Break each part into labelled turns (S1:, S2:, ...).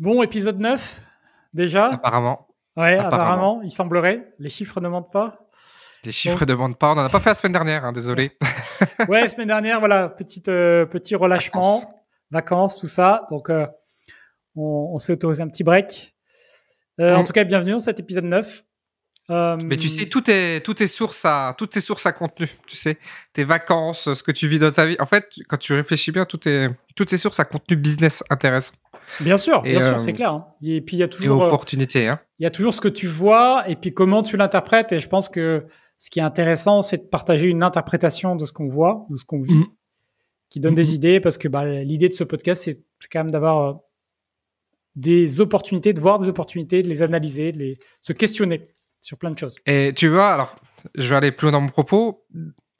S1: Bon, épisode 9, déjà.
S2: Apparemment.
S1: Ouais, apparemment. il semblerait. Les chiffres ne mentent pas.
S2: Les chiffres ne mentent pas. On n'en a pas fait la semaine dernière, hein, désolé.
S1: ouais, semaine dernière, voilà, petite, euh, petit relâchement, vacances. tout ça. Donc, euh, on, on s'est autorisé un petit break. Euh, En tout cas, bienvenue dans cet épisode 9.
S2: Euh, Mais tu sais, tout est, tout est source à, toutes tes sources à contenu. Tu sais, tes vacances, ce que tu vis dans ta vie. En fait, quand tu réfléchis bien, tout est, toutes tes sources à contenu business intéressant.
S1: Bien sûr, bien sûr, c'est euh, clair. Hein. Et puis il y a toujours.
S2: Euh, opportunité, hein.
S1: Il y a toujours ce que tu vois et puis comment tu l'interprètes. Et je pense que ce qui est intéressant, c'est de partager une interprétation de ce qu'on voit, de ce qu'on vit, mm. qui donne des mm-hmm. idées. Parce que bah, l'idée de ce podcast, c'est quand même d'avoir des opportunités, de voir des opportunités, de les analyser, de les se questionner sur plein de choses.
S2: Et tu vois, alors, je vais aller plus loin dans mon propos.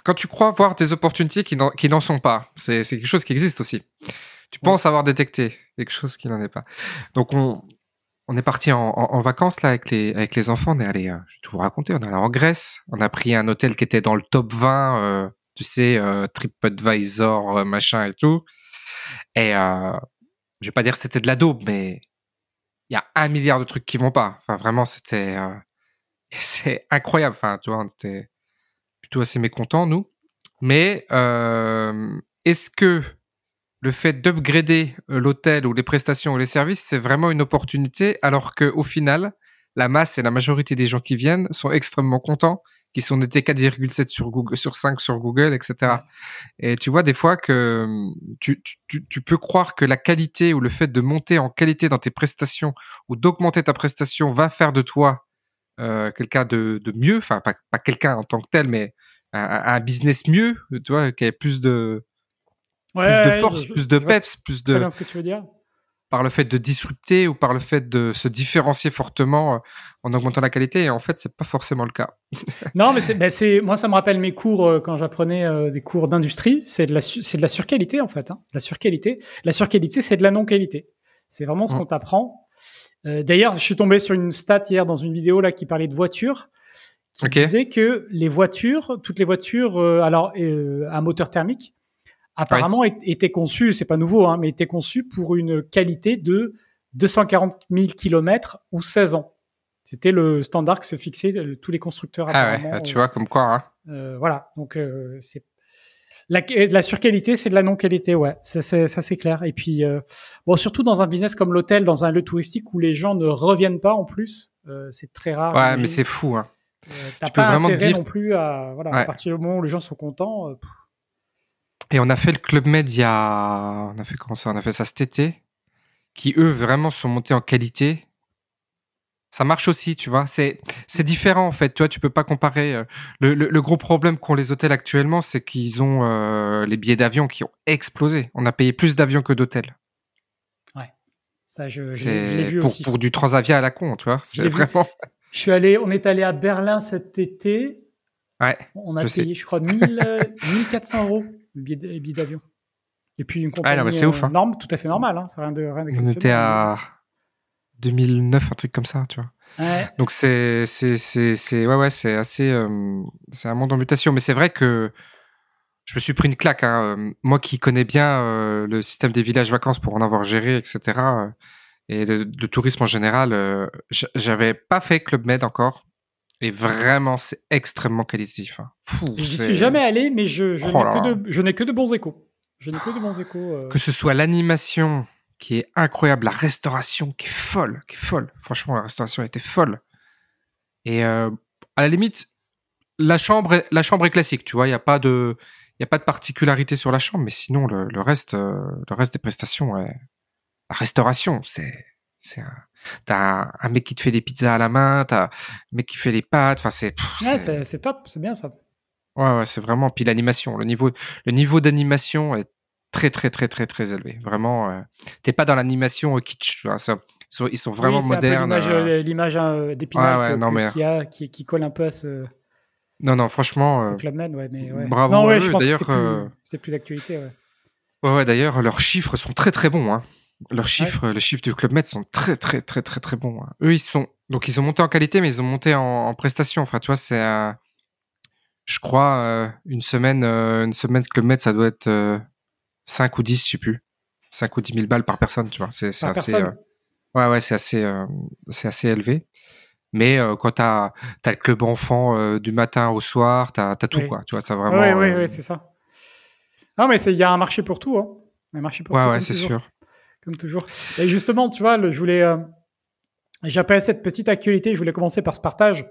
S2: Quand tu crois voir des opportunités qui n'en sont pas, c'est quelque chose qui existe aussi. Tu penses avoir détecté quelque chose qui n'en est pas. Donc, on, on est parti en, en, vacances là avec les avec les enfants. On est allé, euh, je vais tout vous raconter. On est allé en Grèce. On a pris un hôtel qui était dans le top 20, euh, tu sais, euh, TripAdvisor, machin et tout. Et je vais pas dire que c'était de la daube, mais il y a un milliard de trucs qui vont pas. Enfin, vraiment, c'était c'est incroyable. Enfin, tu vois, on était plutôt assez mécontents, nous. Mais euh, est-ce que le fait d'upgrader euh, l'hôtel ou les prestations ou les services, c'est vraiment une opportunité, alors que au final, la masse et la majorité des gens qui viennent sont extrêmement contents, qui sont notés 4,7 sur Google, sur 5 sur Google, etc. Et tu vois des fois que tu, tu, tu peux croire que la qualité ou le fait de monter en qualité dans tes prestations ou d'augmenter ta prestation va faire de toi quelqu'un de, de, mieux, enfin pas, pas quelqu'un en tant que tel, mais un, un, business mieux, tu vois, qui a plus de plus de force, plus de peps, plus de.
S1: ce que tu veux dire.
S2: Par le fait de disrupter ou par le fait de se différencier fortement euh, en augmentant la qualité, et en fait, c'est pas forcément le cas.
S1: non, mais c'est, ben c'est, moi, ça me rappelle mes cours euh, quand j'apprenais des cours d'industrie. C'est de la, c'est de la surqualité en fait. Hein, la surqualité. La surqualité, c'est de la non qualité. C'est vraiment ce mmh. qu'on t'apprend. Euh, d'ailleurs, je suis tombé sur une stat hier dans une vidéo là qui parlait de voitures, qui disait que les voitures, toutes les voitures, euh, alors euh, à moteur thermique, apparemment étaient conçues, c'est pas nouveau, hein, mais étaient conçues pour une qualité de 240 000 km ou 16 ans. C'était le standard que se fixaient tous les constructeurs.
S2: Ah ouais, tu vois comme quoi.
S1: Hein. voilà, donc c'est la, la surqualité, c'est de la non-qualité, ouais. Ça, c'est clair. Et puis, euh, bon, surtout dans un business comme l'hôtel, dans un lieu touristique où les gens ne reviennent pas en plus, euh, c'est très rare.
S2: Ouais, mais c'est fou. Hein.
S1: Euh, T'as pas vraiment intérêt dire... non plus à, voilà, à partir du moment où les gens sont contents. Euh,
S2: et on a fait le Club Med il y a, on a fait comment ça? On a fait ça cet été, qui eux vraiment sont montés en qualité ça marche aussi, tu vois. C'est c'est différent en fait. Tu vois, tu peux pas comparer. Euh, le, le, gros problème qu'ont les hôtels actuellement, c'est qu'ils ont euh, les billets d'avion qui ont explosé. On a payé plus d'avions que d'hôtels.
S1: Ouais, ça je, je, l'ai vu
S2: pour,
S1: aussi.
S2: Pour du Transavia à la con, tu vois. C'est vraiment.
S1: Je suis allé, on est allé à Berlin cet été.
S2: Ouais.
S1: On a payé, je crois, 1000, 1400 euros le billet, d'avion. Et puis une compagnie
S2: ah, ouf, hein.
S1: norme, tout à fait normal. Hein. Rien de rien
S2: On était à 2009, un truc comme ça, tu vois.
S1: Ouais.
S2: Donc c'est c'est c'est c'est ouais ouais c'est assez euh, c'est un monde en mutation, mais c'est vrai que je me suis pris une claque. Hein. Euh, moi qui connais bien euh, le système des villages vacances pour en avoir géré, etc. Euh, et le, tourisme en général, euh, j'avais pas fait Club Med encore. Et vraiment, c'est extrêmement qualitatif. Hein.
S1: je suis jamais allé, mais je, je oh n'ai que de, je n'ai que de bons échos. Je n'ai que de bons échos.
S2: Que ce soit l'animation, qui est incroyable, la restauration qui est folle, qui est folle. Franchement, la restauration était folle. Et euh, à la limite, la chambre, est, la chambre est classique, tu vois. Il n'y a pas de, il a pas de particularité sur la chambre, mais sinon le, le reste, euh, le reste des prestations, la restauration, c'est, c'est un, t'as un, un, mec qui te fait des pizzas à la main, t'as un mec qui fait les pâtes, enfin c'est,
S1: ouais, c'est top, c'est bien ça.
S2: Ouais, ouais, c'est vraiment. Puis l'animation, le niveau, le niveau d'animation est très très très très très élevé. Vraiment, euh, t'es pas dans l'animation kitsch. Tu vois, ça, ils, sont, ils sont vraiment modernes.
S1: L'image euh, d'épinal ouais, qui, qui, colle un peu à ce.
S2: Non non, franchement.
S1: Euh, Club Med, ouais, mais ouais.
S2: Bravo.
S1: Non,
S2: ouais,
S1: je pense que c'est plus, d'actualité. Ouais.
S2: Ouais, ouais d'ailleurs, leurs chiffres sont très très bons. Hein. Leurs chiffres, les chiffres du Club Med sont très très très très très bons. Hein. Eux, ils sont donc ils ont monté en qualité, mais ils ont monté en, en prestation. Enfin, tu vois, c'est, je crois, une semaine, une semaine Club Med, ça doit être 5 ou 10, je sais plus. 5 ou 10 000 balles par personne, tu vois. C'est assez. Euh, Ouais, ouais, c'est assez, euh, c'est assez élevé. Mais euh, quand tu as, le club enfant du matin au soir, tu as, tout, quoi. Tu vois, ça vraiment.
S1: Oui, oui, oui, c'est ça. Non, mais il y a un marché pour tout. Hein. Un marché pour
S2: ouais,
S1: tout.
S2: Ouais, c'est sûr.
S1: Comme toujours. Et justement, tu vois, le, je voulais. J'appelle cette petite actualité, je voulais commencer par ce partage.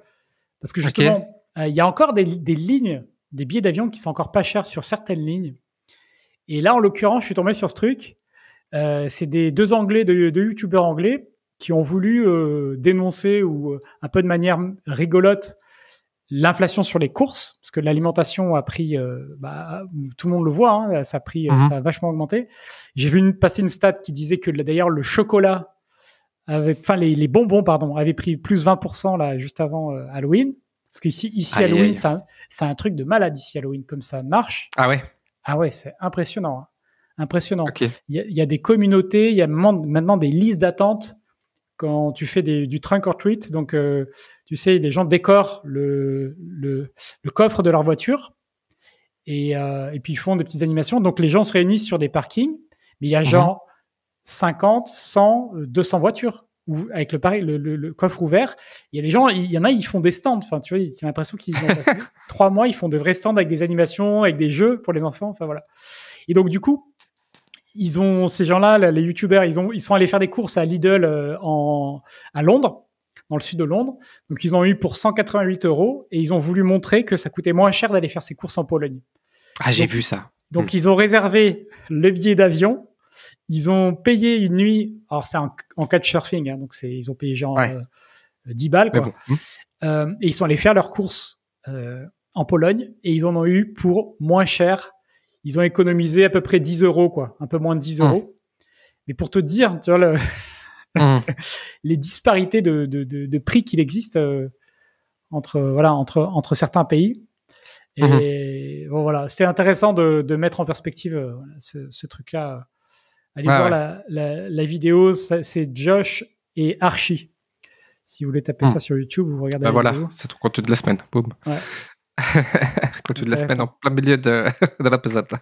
S1: Parce que justement, il y a encore des, des lignes, des billets d'avion qui sont encore pas chers sur certaines lignes. Et là, en l'occurrence, je suis tombé sur ce truc. Euh, c'est des deux Anglais, de, de youtubeurs anglais, qui ont voulu euh, dénoncer ou euh, un peu de manière rigolote l'inflation sur les courses, parce que l'alimentation a pris, bah, tout le monde le voit, hein, ça a pris, mhm. ça a vachement augmenté. J'ai vu une, passer une stat qui disait que d'ailleurs le chocolat, avait, enfin les, les, bonbons pardon, avaient pris plus 20% là juste avant Halloween. Parce qu'ici, ici, Halloween, c'est un, truc de malade ici Halloween, comme ça marche.
S2: Ah ouais.
S1: Ah ouais, c'est impressionnant. Hein impressionnant. Il y, a des communautés, il y a maintenant des listes d'attente quand tu fais du trunk or treat. Donc, euh, tu sais, les gens décorent le, le, coffre de leur voiture et, euh, et, puis ils font des petites animations. Donc, les gens se réunissent sur des parkings, mais il y a mhm. genre 50, 100, 200 voitures avec le, pareil, le, coffre ouvert. Il y a des gens, il y en a, ils font des stands. Enfin, tu vois, j'ai l'impression qu'ils ont passé trois mois, ils font de vrais stands avec des animations, avec des jeux pour les enfants. Enfin, voilà. Et donc, du coup, ils ont ces gens-là, les youtubeurs, ils ont ils sont allés faire des courses à Lidl euh, en à Londres, dans le sud de Londres. Donc ils ont eu pour 188 euros et ils ont voulu montrer que ça coûtait moins cher d'aller faire ses courses en Pologne.
S2: Ah j'ai vu ça.
S1: Donc hmm. ils ont réservé le billet d'avion. Ils ont payé une nuit. Alors c'est en, en surfing, hein, donc c'est ils ont payé genre 10 euh, balles quoi. Hmm. Euh, et ils sont allés faire leurs courses euh, en Pologne et ils en ont eu pour moins cher ils ont économisé à peu près 10 euros, quoi, un peu moins de 10 euros. Mais pour te dire, tu vois, le les disparités de, de, de, prix qu'il existe entre, voilà, entre, entre certains pays. Et bon, voilà, c'est intéressant de, de mettre en perspective euh, ce, ce truc-là. Allez voir La, la, la, vidéo, c'est Josh et Archie. Si vous voulez taper ça sur YouTube, vous regardez
S2: bah voilà, c'est ton contenu de la semaine. Boum. Ouais. Quand tu la semaine en plein milieu de, de la pesate.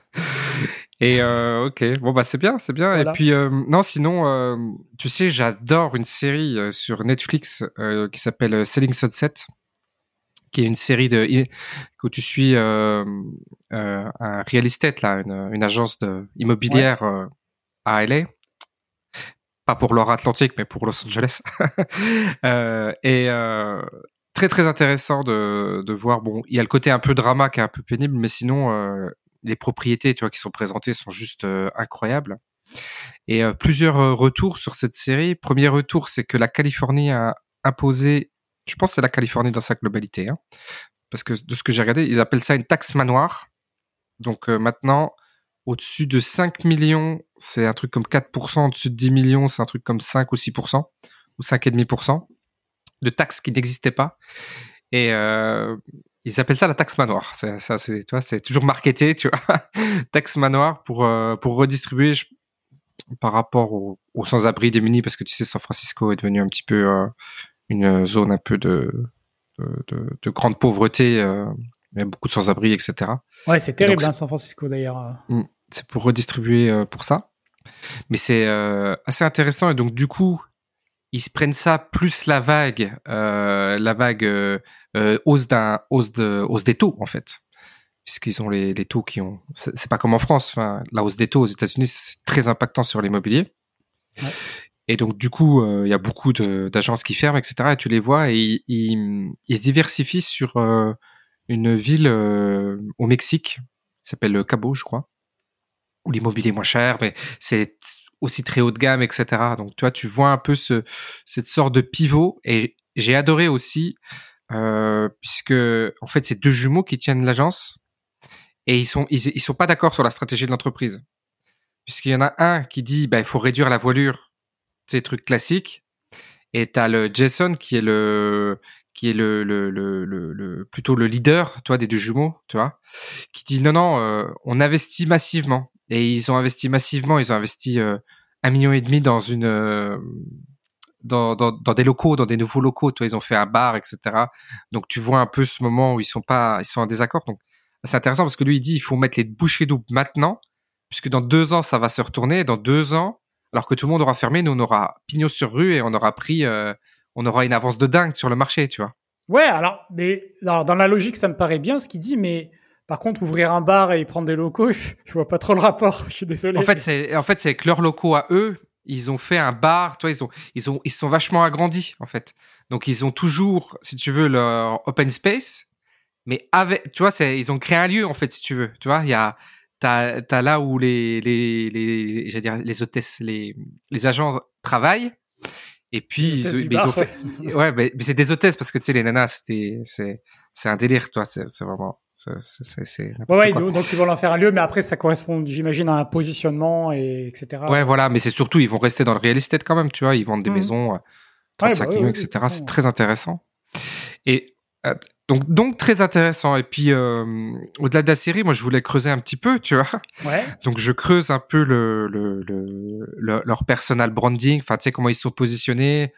S2: Et euh, ok, bon bah c'est bien, c'est bien. Et puis euh, non, sinon, euh, tu sais, j'adore une série sur Netflix qui s'appelle Selling Sunset, qui est une série de où tu suis un real estate là, une, une agence de, immobilière à LA. Pas pour l'or Atlantique, mais pour Los Angeles. et très très intéressant de, de voir. Bon, il y a le côté un peu drama qui est un peu pénible, mais sinon euh, les propriétés, tu vois, qui sont présentées sont juste euh, incroyables. Et euh, plusieurs retours sur cette série. Premier retour, c'est que la Californie a imposé, je pense, c'est la Californie dans sa globalité, hein, parce que de ce que j'ai regardé, ils appellent ça une taxe manoir. Donc maintenant, au-dessus de 5 millions, c'est un truc comme 4%, au-dessus de 10 millions, c'est un truc comme 5 ou 6%, ou 5,5% de taxes qui n'existaient pas. Et euh, ils appellent ça la taxe manoir. Ça, c'est, tu vois, c'est toujours marketé, tu vois, taxe manoir pour euh, pour redistribuer par rapport aux, sans-abri démunis, parce que tu sais, San Francisco est devenu un petit peu euh, une zone un peu de de, de, grande pauvreté. il y a beaucoup de sans-abri, etc.
S1: Ouais, c'est terrible, hein, San Francisco d'ailleurs.
S2: C'est pour redistribuer pour ça. Mais c'est assez intéressant et donc du coup, ils se prennent ça plus la vague, euh, la vague euh, euh, hausse d'un hausse de hausse des taux en fait, puisqu'ils ont les, les taux qui ont. C'est pas comme en France. Enfin, la hausse des taux aux États-Unis c'est très impactant sur l'immobilier. Ouais. Et donc du coup, euh, il y a beaucoup d'agences qui ferment, etc. Et tu les vois et ils, ils se diversifient sur euh, une ville au Mexique, qui s'appelle Cabo, je crois, où l'immobilier est moins cher, mais c'est aussi très haut de gamme, etc. Donc, tu vois, tu vois un peu ce, cette sorte de pivot. Et j'ai adoré aussi, euh, puisque en fait, c'est deux jumeaux qui tiennent l'agence et ils sont ils, ils sont pas d'accord sur la stratégie de l'entreprise, puisqu'il y en a un qui dit, bah, il faut réduire la voilure, ces trucs classiques. Et t'as le Jason qui est le qui est le, le, le, le, plutôt le leader, tu vois, des deux jumeaux, tu vois, qui dit non non, euh, on investit massivement. Et ils ont investi massivement, ils ont investi euh, un million et demi dans une euh, dans, dans, dans, des locaux, dans des nouveaux locaux. Toi, ils ont fait un bar, etc. Donc tu vois un peu ce moment où ils sont pas, ils sont en désaccord. Donc c'est intéressant parce que lui il dit il faut mettre les bouchées doubles maintenant, puisque dans deux ans ça va se retourner. Et dans deux ans, alors que tout le monde aura fermé, nous on aura pignon sur rue et on aura pris, euh, on aura une avance de dingue sur le marché, tu vois.
S1: Ouais, alors, mais alors, dans la logique, ça me paraît bien ce qu'il dit, mais par contre, ouvrir un bar et prendre des locaux, je vois pas trop le rapport. Je suis désolé.
S2: En fait, c'est en fait c'est que leurs locaux à eux, ils ont fait un bar. Toi, ils ont ils ont ils sont vachement agrandis en fait. Donc ils ont toujours, si tu veux, leur open space, mais avec, tu vois, c'est ils ont créé un lieu en fait, si tu veux. Tu vois, il y a t'as as là où les les les j'allais dire les hôtesses, les les agents travaillent. Et puis ils, ils, ont fait, ouais, mais, c'est des hôtesses parce que tu sais les nanas, c'était c'est c'est un délire, toi, c'est vraiment c'est
S1: ouais, ouais donc, ils vont en faire un lieu, mais après ça correspond, j'imagine, à un positionnement et etc.
S2: Ouais, voilà, mais c'est surtout ils vont rester dans le real estate quand même, tu vois, ils vendent des mmh. maisons 35 euh, millions, etc. C'est très intéressant. Et euh, donc, donc très intéressant. Et puis, euh, au-delà de la série, moi, je voulais creuser un petit peu, tu vois.
S1: Ouais.
S2: Donc, je creuse un peu le, le, le, leur personal branding. Enfin, tu sais comment ils sont positionnés.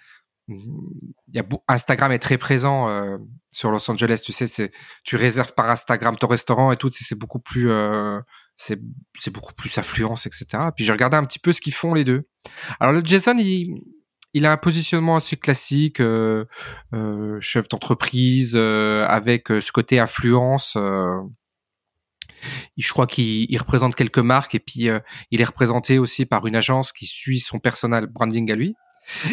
S2: Instagram est très présent euh, sur Los Angeles. Tu sais, tu réserves par Instagram ton restaurant et tout. C'est beaucoup plus euh, c'est beaucoup plus affluence, etc. Puis j'ai regardé un petit peu ce qu'ils font les deux. Alors le Jason, il a un positionnement assez classique, euh, euh, chef d'entreprise, avec ce côté influence. je crois qu'il représente quelques marques et puis il est représenté aussi par une agence qui suit son personal branding à lui.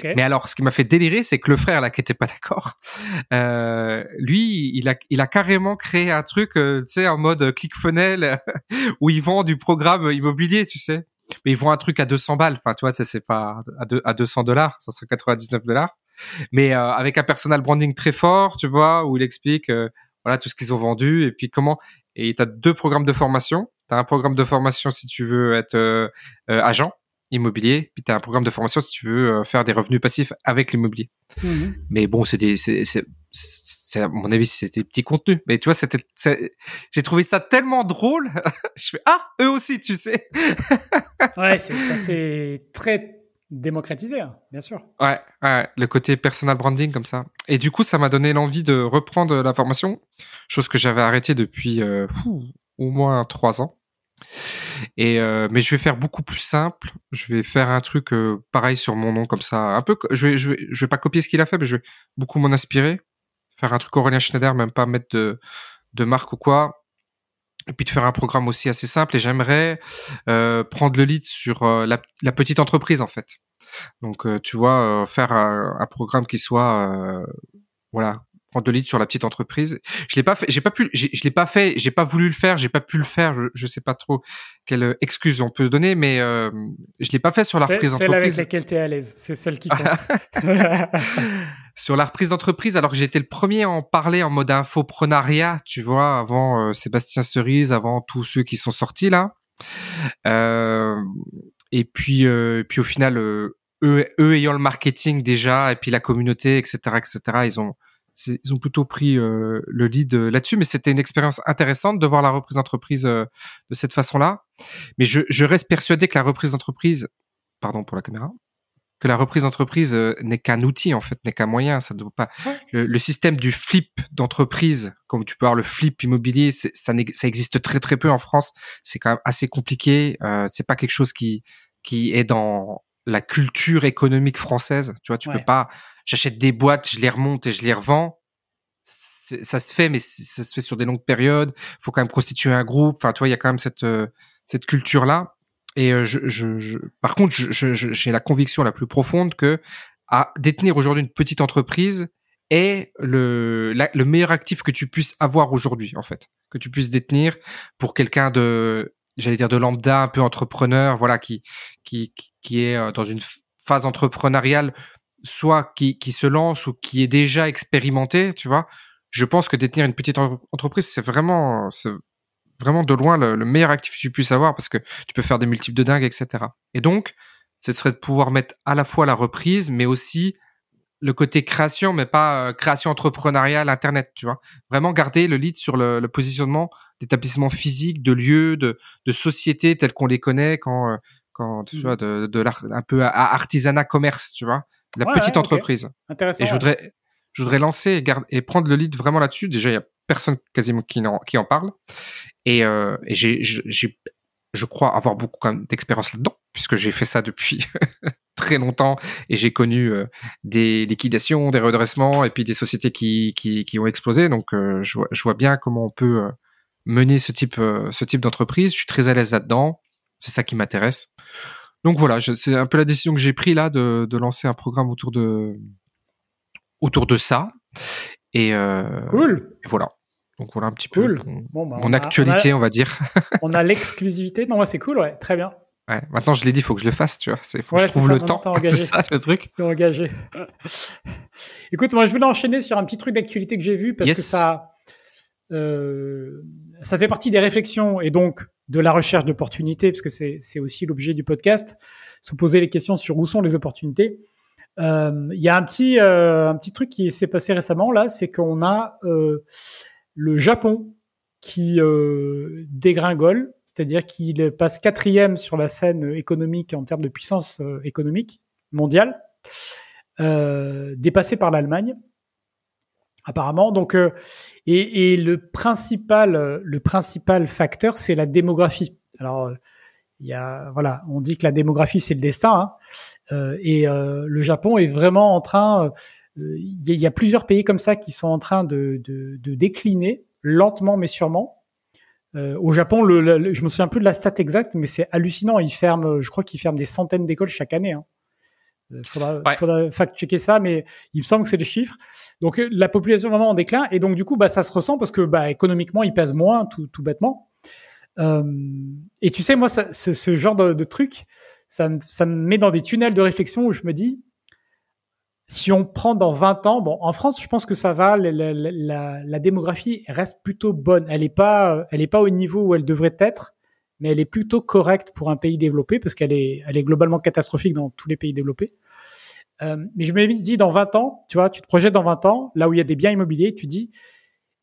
S2: Mais alors, ce qui m'a fait délirer, c'est que le frère là qui était pas d'accord, lui, il a, il a carrément créé un truc, tu sais, en mode click funnel où il vend du programme immobilier, tu sais mais ils vont un truc à 200 balles. Enfin, tu vois, c'est pas à, deux, à 200 dollars, ça serait 99 dollars. Mais euh, avec un personal branding très fort, tu vois, où il explique euh, voilà tout ce qu'ils ont vendu et puis comment. Et tu as deux programmes de formation. Tu as un programme de formation si tu veux être euh, agent immobilier, puis tu as un programme de formation si tu veux faire des revenus passifs avec l'immobilier. Mmh Mais bon, c'est des c'est à mon avis c'était petit contenu mais tu vois c'était j'ai trouvé ça tellement drôle. Je fais ah eux aussi tu sais.
S1: Ouais ça c'est très démocratisé hein, bien sûr.
S2: Ouais, ouais, le côté personal branding comme ça. Et du coup ça m'a donné l'envie de reprendre la formation chose que j'avais arrêtée depuis euh, au moins trois ans et euh, mais je vais faire beaucoup plus simple. Je vais faire un truc euh, pareil sur mon nom comme ça, un peu. Je vais, je vais, je vais pas copier ce qu'il a fait, mais je vais beaucoup m'en inspirer faire un truc Aurélien Schneider, même pas mettre de, de marque ou quoi. Et puis de faire un programme aussi assez simple. Et j'aimerais euh, prendre le lead sur euh, la, la, petite entreprise en fait. Donc euh, tu vois, euh, faire un, un, programme qui soit voilà prendre le lead sur la petite entreprise. Je l'ai pas fait, j'ai pas pu, je l'ai pas fait, j'ai pas voulu le faire, j'ai pas pu le faire. Je, je sais pas trop quelle excuse on peut donner, mais euh, je l'ai pas fait sur la reprise d'entreprise. Celle
S1: avec laquelle tu es à l'aise, c'est celle qui compte.
S2: sur la reprise d'entreprise, alors que j'ai été le premier à en parler en mode infoprenariat, tu vois, avant euh, Sébastien Cerise, avant tous ceux qui sont sortis là. Euh, et puis, euh, puis au final, eux, eux ayant le marketing déjà, et puis la communauté, etc., etc., ils ont ils ont plutôt pris euh, le lead euh, là-dessus, mais c'était une expérience intéressante de voir la reprise d'entreprise euh, de cette façon-là. Mais je, je, reste persuadé que la reprise d'entreprise, pardon pour la caméra, que la reprise d'entreprise n'est qu'un outil en fait, n'est qu'un moyen. Ça ne doit pas. Le, système du flip d'entreprise, comme tu peux avoir le flip immobilier, ça, ça existe très très peu en France. C'est quand même assez compliqué. Euh, c'est pas quelque chose qui qui est dans la culture économique française. Tu vois, tu peux pas. J'achète des boîtes, je les remonte et je les revends. Ça se fait, mais ça se fait sur des longues périodes. Il faut quand même constituer un groupe. Enfin, tu vois, il y a quand même cette euh, cette culture là. Et euh, je, je, je, par contre, j'ai la conviction la plus profonde que à détenir aujourd'hui une petite entreprise est le le meilleur actif que tu puisses avoir aujourd'hui, en fait, que tu puisses détenir pour quelqu'un de j'allais dire de lambda, un peu entrepreneur, voilà, qui qui qui est euh, dans une phase entrepreneuriale, soit qui qui se lance ou qui est déjà expérimenté, tu vois. Je pense que détenir une petite entreprise, c'est vraiment c'est vraiment de loin le, meilleur actif que tu puisses avoir parce que tu peux faire des multiples de dingue, etc. Et donc, ce serait de pouvoir mettre à la fois la reprise, mais aussi le côté création, mais pas euh, création entrepreneuriale internet, tu vois. Vraiment garder le lead sur le, le positionnement d'établissements physiques, de lieux, de, de sociétés telles qu'on les connaît quand, euh, quand tu vois, mmh. de, de un peu à artisanat commerce, tu vois, la petite entreprise.
S1: Intéressant.
S2: Et je voudrais, je voudrais lancer et, garde, et prendre le lead vraiment là-dessus. Déjà, il y a personne quasiment qui en, qui en parle. Et, euh, et j'ai, j'ai je crois avoir beaucoup d'expérience là-dedans, puisque j'ai fait ça depuis très longtemps et j'ai connu euh, des liquidations, des redressements et puis des sociétés qui, qui, qui ont explosé. Donc, euh, je, vois, je, vois, bien comment on peut euh, mener ce type, ce type d'entreprise. Je suis très à l'aise là-dedans. C'est ça qui m'intéresse. Donc voilà, c'est un peu la décision que j'ai prise là de, de, lancer un programme autour de autour de ça. Et,
S1: cool.
S2: Et voilà. Donc voilà un petit peu mon, bah, actualité, on, va dire.
S1: on a l'exclusivité. Non, c'est cool, ouais, très bien.
S2: Ouais, maintenant je l'ai dit, il faut que je le fasse, tu vois. Faut que je trouve le temps. C'est ça le truc.
S1: C'est engagé. Écoute, moi je voulais enchaîner sur un petit truc d'actualité que j'ai vu parce que ça, euh, ça fait partie des réflexions et donc de la recherche d'opportunités, parce que c'est aussi l'objet du podcast, se poser les questions sur où sont les opportunités. Euh, il y a un petit, euh, un petit truc qui s'est passé récemment là, c'est qu'on a euh, le Japon qui euh, dégringole, c'est-à-dire qu'il passe quatrième sur la scène économique en termes de puissance euh, économique mondiale, euh, dépassé par l'Allemagne apparemment. Donc, euh, et, le principal, le principal facteur, c'est la démographie. Alors, il y a, voilà, on dit que la démographie c'est le destin, hein, et le Japon est vraiment en train il y, a plusieurs pays comme ça qui sont en train de, de décliner lentement mais sûrement. Euh, au Japon, le, je me souviens plus de la stat exacte, mais c'est hallucinant. Ils ferment, je crois qu'ils ferment des centaines d'écoles chaque année. Hein. Euh, faudra, faudra fact-checker ça, mais il me semble que c'est le chiffre. Donc euh, la population est vraiment en déclin, et donc du coup, bah, ça se ressent parce que bah, économiquement, ils pèsent moins, tout, tout bêtement. Euh, et tu sais, moi, ça, ce, ce, genre de, de truc, ça, ça me met dans des tunnels de réflexion où je me dis, si on prend dans 20 ans, bon, en France, je pense que ça va, la, la, la, la démographie reste plutôt bonne. Elle n'est pas, elle est pas au niveau où elle devrait être, mais elle est plutôt correcte pour un pays développé parce qu'elle est, elle est globalement catastrophique dans tous les pays développés. Euh, mais je me dis, dans 20 ans, tu vois, tu te projettes dans 20 ans, là où il y a des biens immobiliers, tu dis,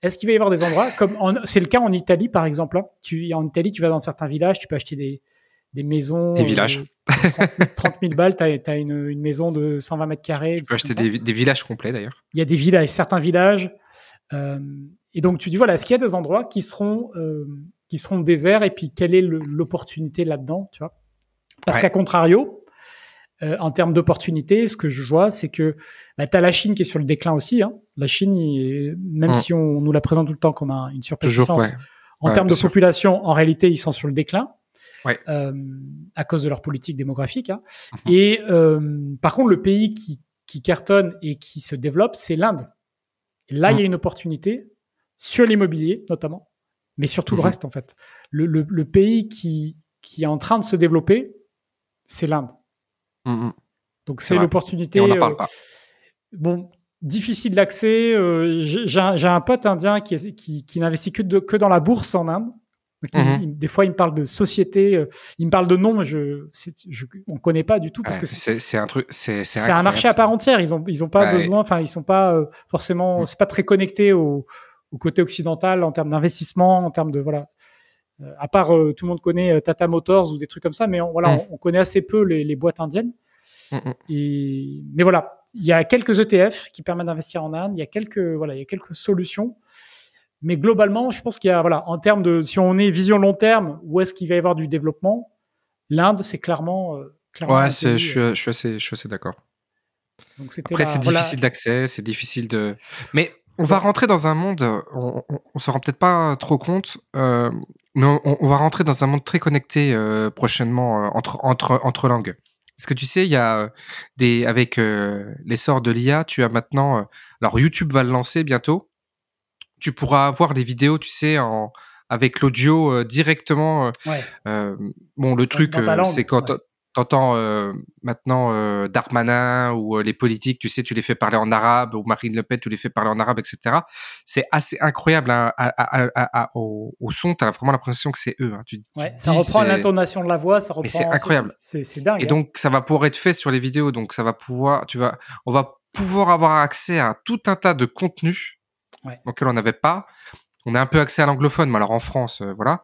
S1: est-ce qu'il va y avoir des endroits comme c'est le cas en Italie par exemple. Hein. tu, en Italie, tu vas dans certains villages, tu peux acheter des, des maisons.
S2: Des villages.
S1: 30, 000 balles, tu as, une, une, maison de 120 mètres carrés.
S2: Tu peux acheter des, des, villages complets d'ailleurs.
S1: Il y a des villages, certains villages. Euh, et donc tu dis voilà, est-ce qu'il y a des endroits qui seront euh, qui seront déserts et puis quelle est l'opportunité là-dedans, tu vois? Parce qu'à contrario, euh, en termes d'opportunité, ce que je vois, c'est que bah, tu as la Chine qui est sur le déclin aussi. Hein. La Chine, même mm. si on nous la présente tout le temps comme un, une surpuissance, en termes de population, en réalité, ils sont sur le déclin
S2: ouais. euh,
S1: à cause de leur politique démographique. Hein. Uh-huh. Et euh, par contre, le pays qui, qui, cartonne et qui se développe, c'est l'Inde. Là, il y a uh-huh. une opportunité sur l'immobilier, notamment, mais sur tout le uh-huh. reste, en fait. Le, le, le, pays qui, qui est en train de se développer, c'est l'Inde. Donc, c'est l'opportunité.
S2: On n'en parle euh, pas.
S1: Bon, difficile d'accès. Euh, J'ai un, un, pote indien qui, qui, qui n'investit que, que dans la bourse en Inde. Mhm. des fois, il me parle de société, euh, il me parle de noms, je, je, on connaît pas du tout parce que
S2: c'est un truc, c'est
S1: un marché à part entière. Ils ont ils ont pas besoin, enfin ils sont pas euh, forcément, mm. c'est pas très connecté au, au côté occidental en termes d'investissement, en termes de voilà. Euh, à part tout le monde connaît Tata Motors ou des trucs comme ça, mais on, voilà, mm. on, connaît assez peu les, les boîtes indiennes. Et mais voilà, il y a quelques ETF qui permettent d'investir en Inde. Il y a quelques voilà, il y a quelques solutions. Mais globalement, je pense qu'il y a, voilà, en termes de, si on est vision long terme, où est-ce qu'il va y avoir du développement, l'Inde, c'est clairement, euh, clairement.
S2: Ouais, c'est, je suis, je suis assez, je suis assez d'accord. Après, c'est difficile d'accès, c'est difficile de. Mais on va rentrer dans un monde, on, on, on se rend peut-être pas trop compte, euh, mais on, on, va rentrer dans un monde très connecté euh, prochainement euh, entre entre entre langues. Parce que tu sais, il y a euh, des avec l'essor de l'IA, tu as maintenant, alors YouTube va le lancer bientôt tu pourras voir les vidéos, tu sais, en avec l'audio euh, directement. Euh, euh, bon, le truc, c'est quand t'entends maintenant Darmanin ou les politiques, tu sais, tu les fais parler en arabe ou Marine Le Pen, tu les fais parler en arabe, etc. C'est assez incroyable hein, au, au, son. T'as vraiment l'impression que c'est eux. Hein. Tu,
S1: ça reprend l'intonation de la voix, ça reprend.
S2: c'est incroyable.
S1: C'est dingue.
S2: Et donc ça va pouvoir être fait sur les vidéos. Donc ça va pouvoir, tu vas, on va pouvoir avoir accès à tout un tas de contenus
S1: ouais.
S2: auquel on n'avait pas. On a un peu accès à l'anglophone, mais alors en France, euh, voilà.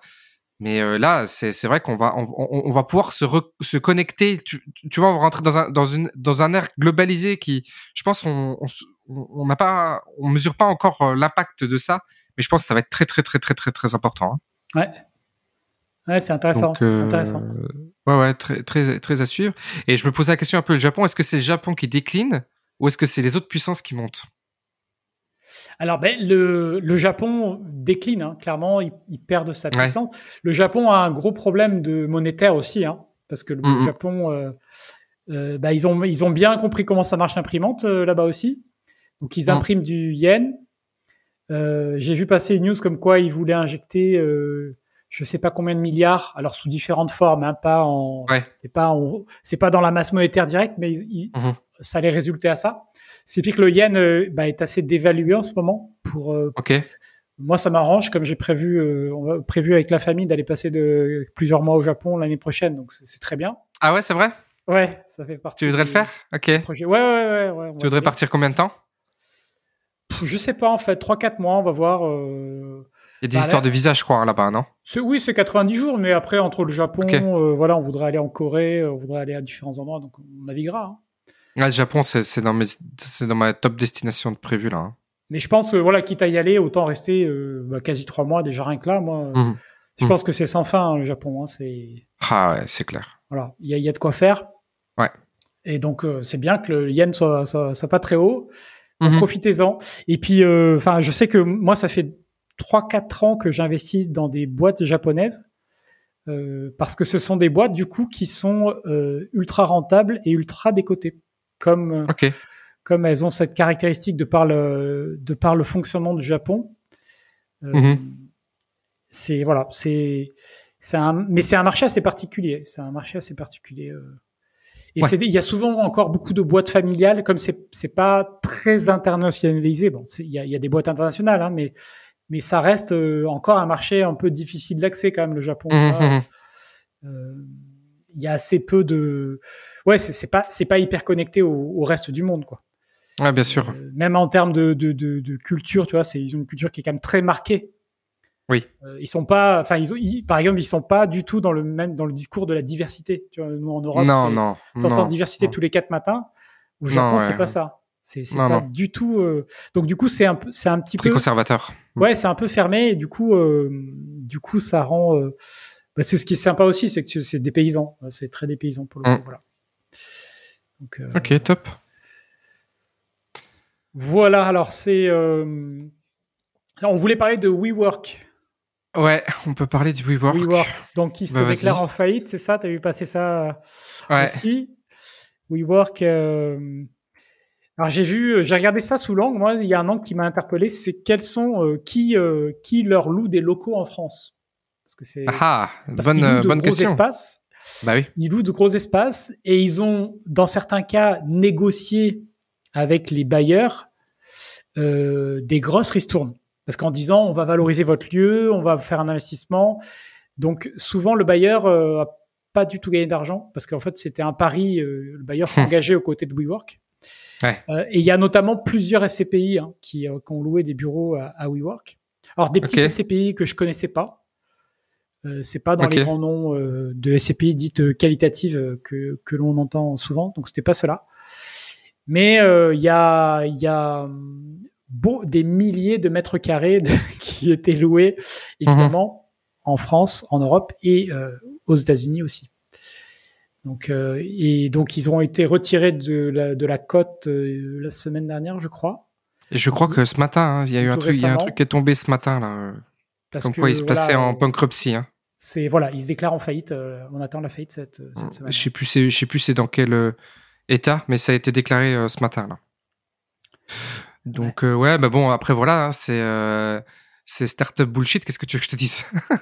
S2: Mais euh, là, c'est vrai qu'on va on, on, va pouvoir se se connecter. Tu, tu vois, on va rentrer dans un dans une dans un air globalisé qui, je pense, on on n'a pas, on mesure pas encore euh, l'impact de ça, mais je pense que ça va être très très très très très très important.
S1: Hein. Ouais. Ouais, c'est intéressant.
S2: euh,
S1: intéressant.
S2: Ouais, ouais, très, très, très à suivre. Et je me posais la question un peu le Japon. Est-ce que c'est le Japon qui décline ou est-ce que c'est les autres puissances qui montent?
S1: Alors, ben, le, le Japon décline, hein, clairement, il, il, perd de sa puissance. Ouais. Le Japon a un gros problème de monétaire aussi, hein, parce que le. Japon, euh, euh, bah, ils, ont, ils ont bien compris comment ça marche l'imprimante euh, là-bas aussi. Donc, ils impriment mm. du yen. Euh, J'ai vu passer une news comme quoi ils voulaient injecter euh, je sais pas combien de milliards, alors sous différentes formes, hein, pas en,
S2: ouais.
S1: c'est pas c'est pas dans la masse monétaire directe, mais il, mmh. ça allait résulter à ça. Ce qui fait que le yen euh, bah, est assez dévalué en ce moment. Pour euh,
S2: okay.
S1: moi, ça m'arrange comme j'ai prévu, euh, on prévu avec la famille d'aller passer de plusieurs mois au Japon l'année prochaine, donc c'est très bien.
S2: Ah ouais, c'est vrai?
S1: Ouais, ça fait partie.
S2: Tu voudrais le faire? Ok.
S1: Projet. Ouais, ouais, ouais, ouais
S2: Tu voudrais partir combien de temps?
S1: Je sais pas en fait, 3-4 mois, on va voir. Euh...
S2: Il y a des bah, histoires de visa, je crois, là-bas, non?
S1: Oui, c'est 90 jours, mais après, entre le Japon, okay. euh, voilà, on voudrait aller en Corée, on voudrait aller à différents endroits, donc on naviguera. Hein.
S2: Le Japon, c'est dans, mes, dans ma top destination de prévu, là. Hein.
S1: Mais je pense que, voilà, quitte à y aller, autant rester euh, bah, quasi trois mois, déjà rien que là, moi. Mmh. Je mmh. pense que c'est sans fin, hein, le Japon. Hein, c'est...
S2: Ah ouais, c'est clair.
S1: Voilà, il y, y, a de quoi faire.
S2: Ouais.
S1: Et donc, euh, c'est bien que le yen soit, soit, soit pas très haut. Mmh. Profitez-en. Et puis, euh, enfin, je sais que moi, ça fait 3-4 ans que j'investis dans des boîtes japonaises parce que ce sont des boîtes du coup qui sont ultra rentables et ultra décotées comme
S2: okay.
S1: comme elles ont cette caractéristique de par le de par le fonctionnement du Japon euh, mm -hmm. c'est voilà c'est c'est un mais c'est un marché assez particulier c'est un marché assez particulier et ouais. il y a souvent encore beaucoup de boîtes familiales comme c'est c'est pas très internationalisé bon il y a, y a des boîtes internationales hein, mais mais ça reste euh, encore un marché un peu difficile d'accès quand même le Japon.
S2: Mmh,
S1: il euh, y a assez peu de, ouais, c'est pas c'est pas hyper connecté au, au, reste du monde quoi.
S2: Ouais, bien sûr.
S1: Euh, même en termes de, de, de, de culture, tu vois, c'est ils ont une culture qui est quand même très marquée.
S2: Oui.
S1: ils sont pas, enfin ils, ont, ils, par exemple, ils sont pas du tout dans le même dans le discours de la diversité. Tu vois, nous en Europe,
S2: non, non,
S1: t'entends diversité
S2: non.
S1: tous les quatre matins. Au Japon,
S2: ouais,
S1: c'est pas ça. C'est pas
S2: non.
S1: du tout. Euh... Donc du coup, c'est un c'est un petit
S2: Très
S1: peu
S2: conservateur.
S1: Ouais, c'est un peu fermé et du coup, euh, du coup, ça rend. Euh... Bah, c'est ce qui est sympa aussi, c'est que c'est des paysans. C'est très des paysans pour le
S2: Mm.
S1: coup. Voilà. Donc, euh,
S2: Ok, top.
S1: Voilà. Alors c'est. euh, On voulait parler de WeWork.
S2: Ouais, on peut parler du WeWork.
S1: WeWork. Donc qui se
S2: Bah,
S1: déclare en faillite, c'est ça? T'as vu passer ça euh,
S2: Ouais.
S1: aussi? WeWork. euh, Alors j'ai vu, j'ai regardé ça sous l'angle. Moi, il y a un angle qui m'a interpellé, c'est quels sont euh, qui euh, qui leur loue des locaux en France? Parce que c'est
S2: Ah, bonne, bonne question.
S1: espaces.
S2: Bah oui.
S1: Ils louent de gros espaces et ils ont, dans certains cas, négocié avec les bailleurs euh, des grosses ristournes. Parce qu'en disant, on va valoriser votre lieu, on va faire un investissement. Donc souvent, le bailleur euh, a pas du tout gagné d'argent parce qu'en fait, c'était un pari. euh, le bailleur s'est engagé aux côtés de WeWork.
S2: Ouais.
S1: Euh, et il y a notamment plusieurs SCPI hein, qui, qui ont loué des bureaux à, à WeWork. Alors des petites
S2: Ok.
S1: SCPI que je connaissais pas. Euh, c'est pas dans
S2: Ok.
S1: les grands noms euh, de SCPI dites euh, qualitatives euh, que, que l'on entend souvent, donc c'était pas cela. Mais euh, il y a, y a hum, beau, des milliers de mètres carrés de- qui étaient loués, évidemment, en France, en Europe et euh, aux États-Unis aussi. Donc, euh, et donc ils ont été retirés de la, de la cote euh, la semaine dernière, je crois.
S2: Et je crois que ce matin, hein, il y a eu un truc, il y a un truc qui est tombé ce matin là. Euh,
S1: Parce
S2: Comme
S1: que,
S2: quoi il se
S1: voilà,
S2: plaçait en
S1: euh,
S2: bankruptcy. Hein.
S1: C'est voilà, ils se déclarent en faillite. euh, on attend la faillite cette, cette semaine.
S2: Je sais plus, je sais plus c'est dans quel euh, état, mais ça a été déclaré euh, ce matin là. Donc ouais, ouais bah bon après voilà, hein, c'est euh, c'est startup bullshit. Qu'est-ce que tu veux que je te dise?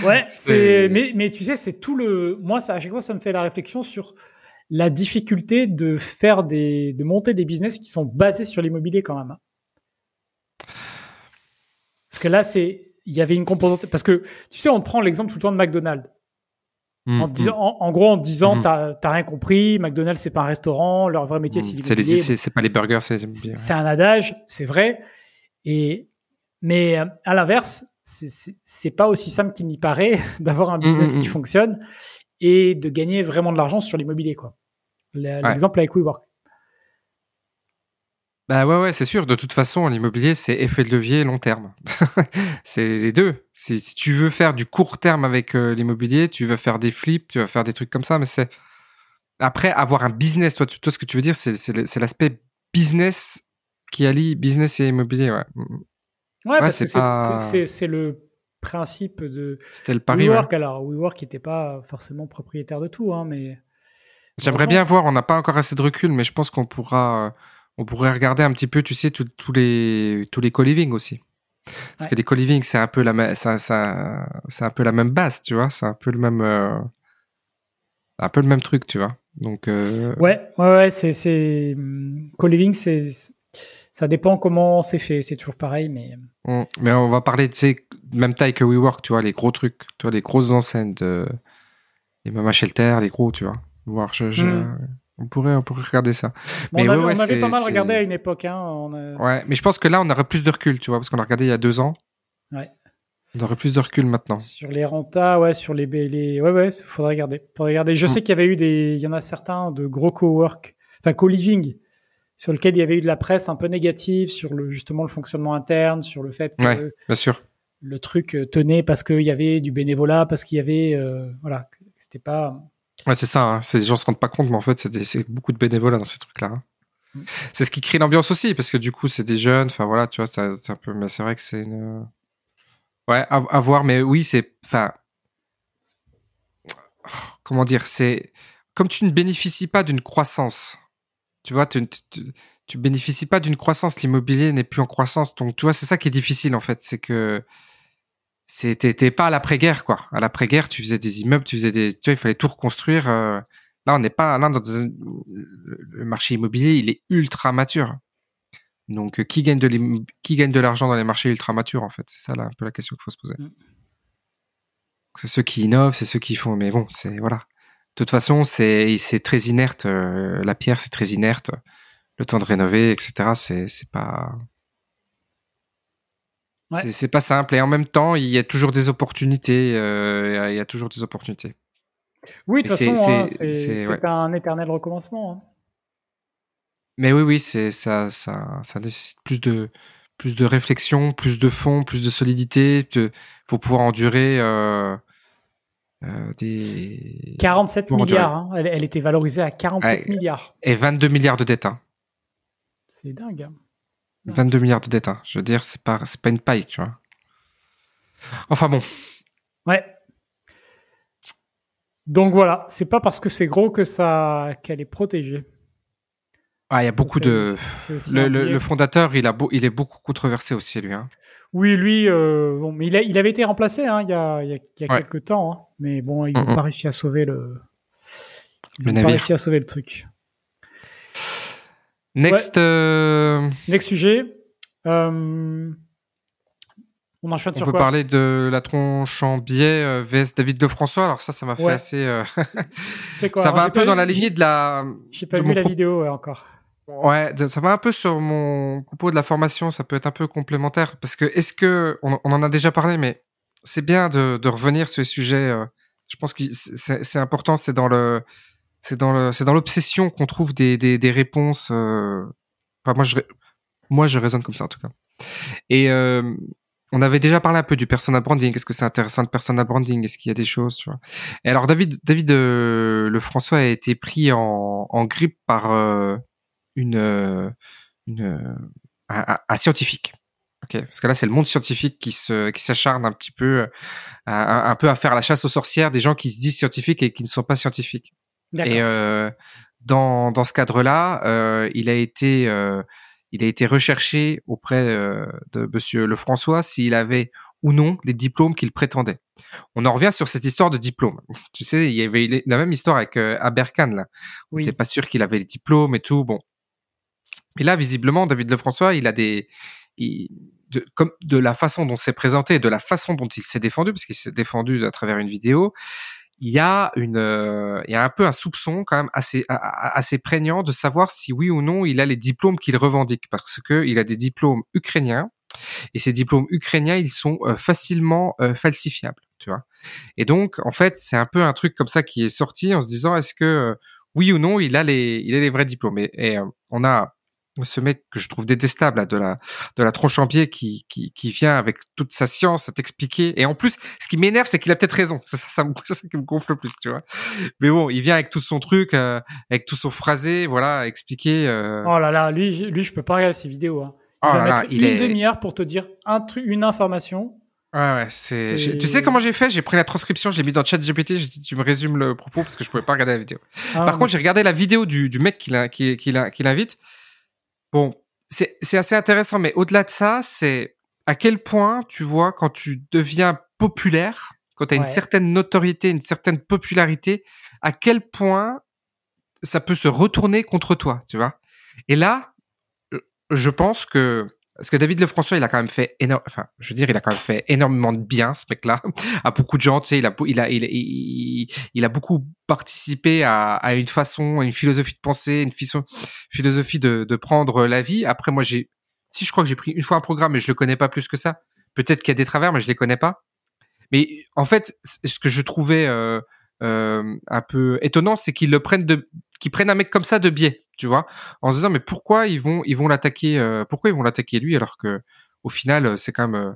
S1: Ouais,
S2: C'est-
S1: c'est mais mais tu sais, c'est tout le moi ça à chaque fois ça me fait la réflexion sur la difficulté de faire des de monter des business qui sont basés sur l'immobilier quand même. hein. Parce que là c'est il y avait une composante parce que tu sais on prend l'exemple tout le temps de McDonald's.
S2: Mm,
S1: En,
S2: mm.
S1: disant- en, en gros en disant
S2: Mhm.
S1: t'as t'as rien compris, McDonald's c'est pas un restaurant, leur vrai métier c'est
S2: Mm. C'est les-
S1: l'immobilier.
S2: c'est pas les burgers, c'est les
S1: C'est un adage, c'est vrai. Et mais euh, à l'inverse, c'est- pas aussi simple qu'il m'y paraît d'avoir un business qui fonctionne et de gagner vraiment de l'argent sur l'immobilier quoi. Le-
S2: Ouais.
S1: L'exemple avec WeWork.
S2: Bah ouais, ouais, c'est sûr. De toute façon, l'immobilier, c'est effet de levier long terme. c'est les deux. Si, si tu veux faire du court terme avec euh, l'immobilier, tu veux faire des flips, tu vas faire des trucs comme ça, mais c'est après avoir un business. Toi, toi, ce que tu veux dire, c'est l'aspect business qui allie business et immobilier. Ouais,
S1: ouais, parce que c'est le principe de
S2: C'était le pari.
S1: WeWork. Alors, WeWork n'était pas forcément propriétaire de tout, hein, mais.
S2: J'aimerais bien voir. On n'a pas encore assez de recul, mais je pense qu'on pourra. Euh, on pourrait regarder un petit peu, tu sais, tous les tous les co-living aussi. Parce que les co-living, c'est un peu la ça, ça c'est un peu la même base, tu vois. C'est un peu le même euh, un peu le même truc, tu vois. Donc euh...
S1: ouais, ouais, ouais, c'est c'est hum, co-living, c'est ça dépend comment c'est fait. C'est toujours pareil, mais
S2: hum, mais on va parler de ces même taille que WeWork, tu vois, les gros trucs, tu vois, les grosses enseignes de les Mama Shelter, les gros, tu vois. Voir, je, je... Hum. On pourrait, on pourrait regarder ça.
S1: mais on, avait, pas mal regardé à une époque. Hein,
S2: Ouais, mais je pense que là, on aurait plus de recul, tu vois, parce qu'on a regardé il y a deux ans.
S1: Ouais.
S2: On aurait plus de recul maintenant.
S1: Sur les rentas, ouais, sur les, les... ouais, ouais, faudrait regarder. Faudrait regarder. Je mm. sais qu'il y avait eu des, il y en a certains de gros co-work, enfin co-living, sur lequel il y avait eu de la presse un peu négative sur le justement le fonctionnement interne, sur le fait que
S2: ouais, bien sûr.
S1: le truc euh, tenait parce qu'il y avait du bénévolat, parce qu'il y avait, euh, voilà, c'était pas
S2: Ouais, c'est ça. Hein. Les gens se rendent pas compte, mais en fait, c'est beaucoup de bénévolat dans ces trucs-là. Hein. Mm. C'est ce qui crée l'ambiance aussi, parce que du coup, c'est des jeunes. Enfin voilà, tu vois, c'est un peu. Mais c'est vrai que c'est une. Ouais, à, voir. Mais oui, c'est. Enfin. Comment dire C'est comme tu ne bénéficies pas d'une croissance. Tu vois, tu, tu, tu bénéficies pas d'une croissance. L'immobilier n'est plus en croissance. Donc, tu vois, c'est ça qui est difficile en fait. C'est que c'était pas à l'après-guerre quoi. À l'après-guerre, tu faisais des immeubles, tu faisais des, tu vois, il fallait tout reconstruire. Euh. Là, on n'est pas là dans le marché immobilier, il est ultra mature. Donc, euh, qui gagne de qui gagne de l'argent dans les marchés ultra matures en fait? C'est ça là un peu la question qu'il faut se poser. Mm. C'est ceux qui innovent, c'est ceux qui font. Mais bon, c'est voilà. De toute façon, c'est c'est très inerte. Euh, la pierre, c'est très inerte. Le temps de rénover, etc. C'est c'est pas c'est pas simple. Et en même temps, il y a toujours des opportunités. Euh, il y a toujours des opportunités.
S1: Oui, de toute façon, hein, c'est un éternel recommencement. Hein.
S2: Mais oui, oui, c'est ça, ça, ça nécessite plus de plus de réflexion, plus de fond, plus de solidité. Il faut pouvoir endurer euh, euh, des
S1: 47 milliards. Hein. Elle, elle, était valorisée à 47 milliards.
S2: Et 22 milliards de dettes.
S1: C'est dingue.
S2: 22 milliards de dettes. Hein. Je veux dire, c'est pas, c'est pas une paille, tu vois. Enfin bon.
S1: Ouais. Donc voilà, c'est pas parce que c'est gros que ça qu'elle est protégée.
S2: Ah, il y a beaucoup de. Le, fondateur, il a il est beaucoup controversé aussi, lui. Hein.
S1: Oui, lui, euh, bon, mais il, a, il avait été remplacé hein, il y a, il y a, quelques temps, hein. mais bon, ils n'ont pas réussi à sauver le. Ils pas réussi à sauver le truc.
S2: Next. Euh,
S1: Next sujet. Euh... On enchaîne
S2: on
S1: sur
S2: peut parler de la tronche en biais euh, vs David de François. Alors ça, ça m'a fait assez. Euh, quoi, ça va un peu dans la lignée de la.
S1: J'ai pas vu la vidéo encore.
S2: Ouais, ça va un peu sur mon propos de la formation. Ça peut être un peu complémentaire parce que est-ce que on, en a déjà parlé, mais c'est bien de, de, revenir sur ce sujet. je pense que c'est important. C'est dans le c'est dans le, c'est dans l'obsession qu'on trouve des, des, des réponses. Euh... Enfin, moi, je, moi, je raisonne comme ça en tout cas. Et euh, on avait déjà parlé un peu du personal branding. Est-ce que c'est intéressant le personal branding? Est-ce qu'il y a des choses, tu vois? Et alors, David, David, euh, le François a été pris en, en grippe par euh, une, euh, une un, un, scientifique. Okay, parce que là, c'est le monde scientifique qui se, qui s'acharne un petit peu, un peu à faire la chasse aux sorcières des gens qui se disent scientifiques et qui ne sont pas scientifiques. Et euh, dans, dans ce cadre-là, euh, il a été euh, il a été recherché auprès de Monsieur Lefrançois s'il avait ou non les diplômes qu'il prétendait. On en revient sur cette histoire de diplôme. Tu sais, il y avait la même histoire avec Aberkan là. Oui. On pas sûr qu'il avait les diplômes et tout. Bon. Et là, visiblement, David Lefrançois, il a des, il, de, comme de la façon dont c'est présenté, de la façon dont il s'est défendu, parce qu'il s'est défendu à travers une vidéo, il y a une, euh, il y a un peu un soupçon quand même assez assez prégnant de savoir si oui ou non il a les diplômes qu'il revendique parce que il a des diplômes ukrainiens et ces diplômes ukrainiens ils sont euh, facilement euh, falsifiables, tu vois. Et donc en fait c'est un peu un truc comme ça qui est sorti en se disant est-ce que oui ou non il a les il a les vrais diplômes et, et on a ce mec que je trouve détestable, de la, de la tronche en pied qui, qui, qui vient avec toute sa science à t'expliquer. Et en plus, ce qui m'énerve, c'est qu'il a peut-être raison. C'est ça, ça, ça, ça, qui me gonfle le plus, tu vois. Mais bon, il vient avec tout son truc, euh, avec tout son phrasé, voilà, expliquer. Euh...
S1: Oh là là, lui, lui, je peux pas regarder ses vidéos. Hein. Il oh va là mettre là, une est... demi-heure pour te dire un truc, une information.
S2: Ouais, ouais, c'est. Tu sais comment j'ai fait? J'ai pris la transcription, j'ai mis dans ChatGPT, j'ai dit tu me résumes le propos parce que je pouvais pas regarder la vidéo. Ah, Par contre, j'ai regardé la vidéo du, du mec qui l'invite. Qui, qui, qui bon, c'est assez intéressant, mais au-delà de ça, c'est à quel point tu vois quand tu deviens populaire, quand tu as ouais. une certaine notoriété, une certaine popularité, à quel point ça peut se retourner contre toi, tu vois? Et là, je pense que parce que David Lefrançois, il a quand même fait énorme, enfin, je veux dire, il a quand même fait énormément de bien, ce mec-là, à beaucoup de gens, tu sais, il a, il a, il, il, a beaucoup participé à, à, une façon, à une philosophie de pensée, une philosophie de, de prendre la vie. Après, moi, j'ai, si je crois que j'ai pris une fois un programme, mais je le connais pas plus que ça. Peut-être qu'il y a des travers, mais je les connais pas. Mais en fait, ce que je trouvais euh, un peu étonnant, c'est qu'ils le prennent de, qu'ils prennent un mec comme ça de biais tu vois, en se disant mais pourquoi ils vont ils vont l'attaquer euh, pourquoi ils vont l'attaquer lui alors que au final euh, c'est quand même euh,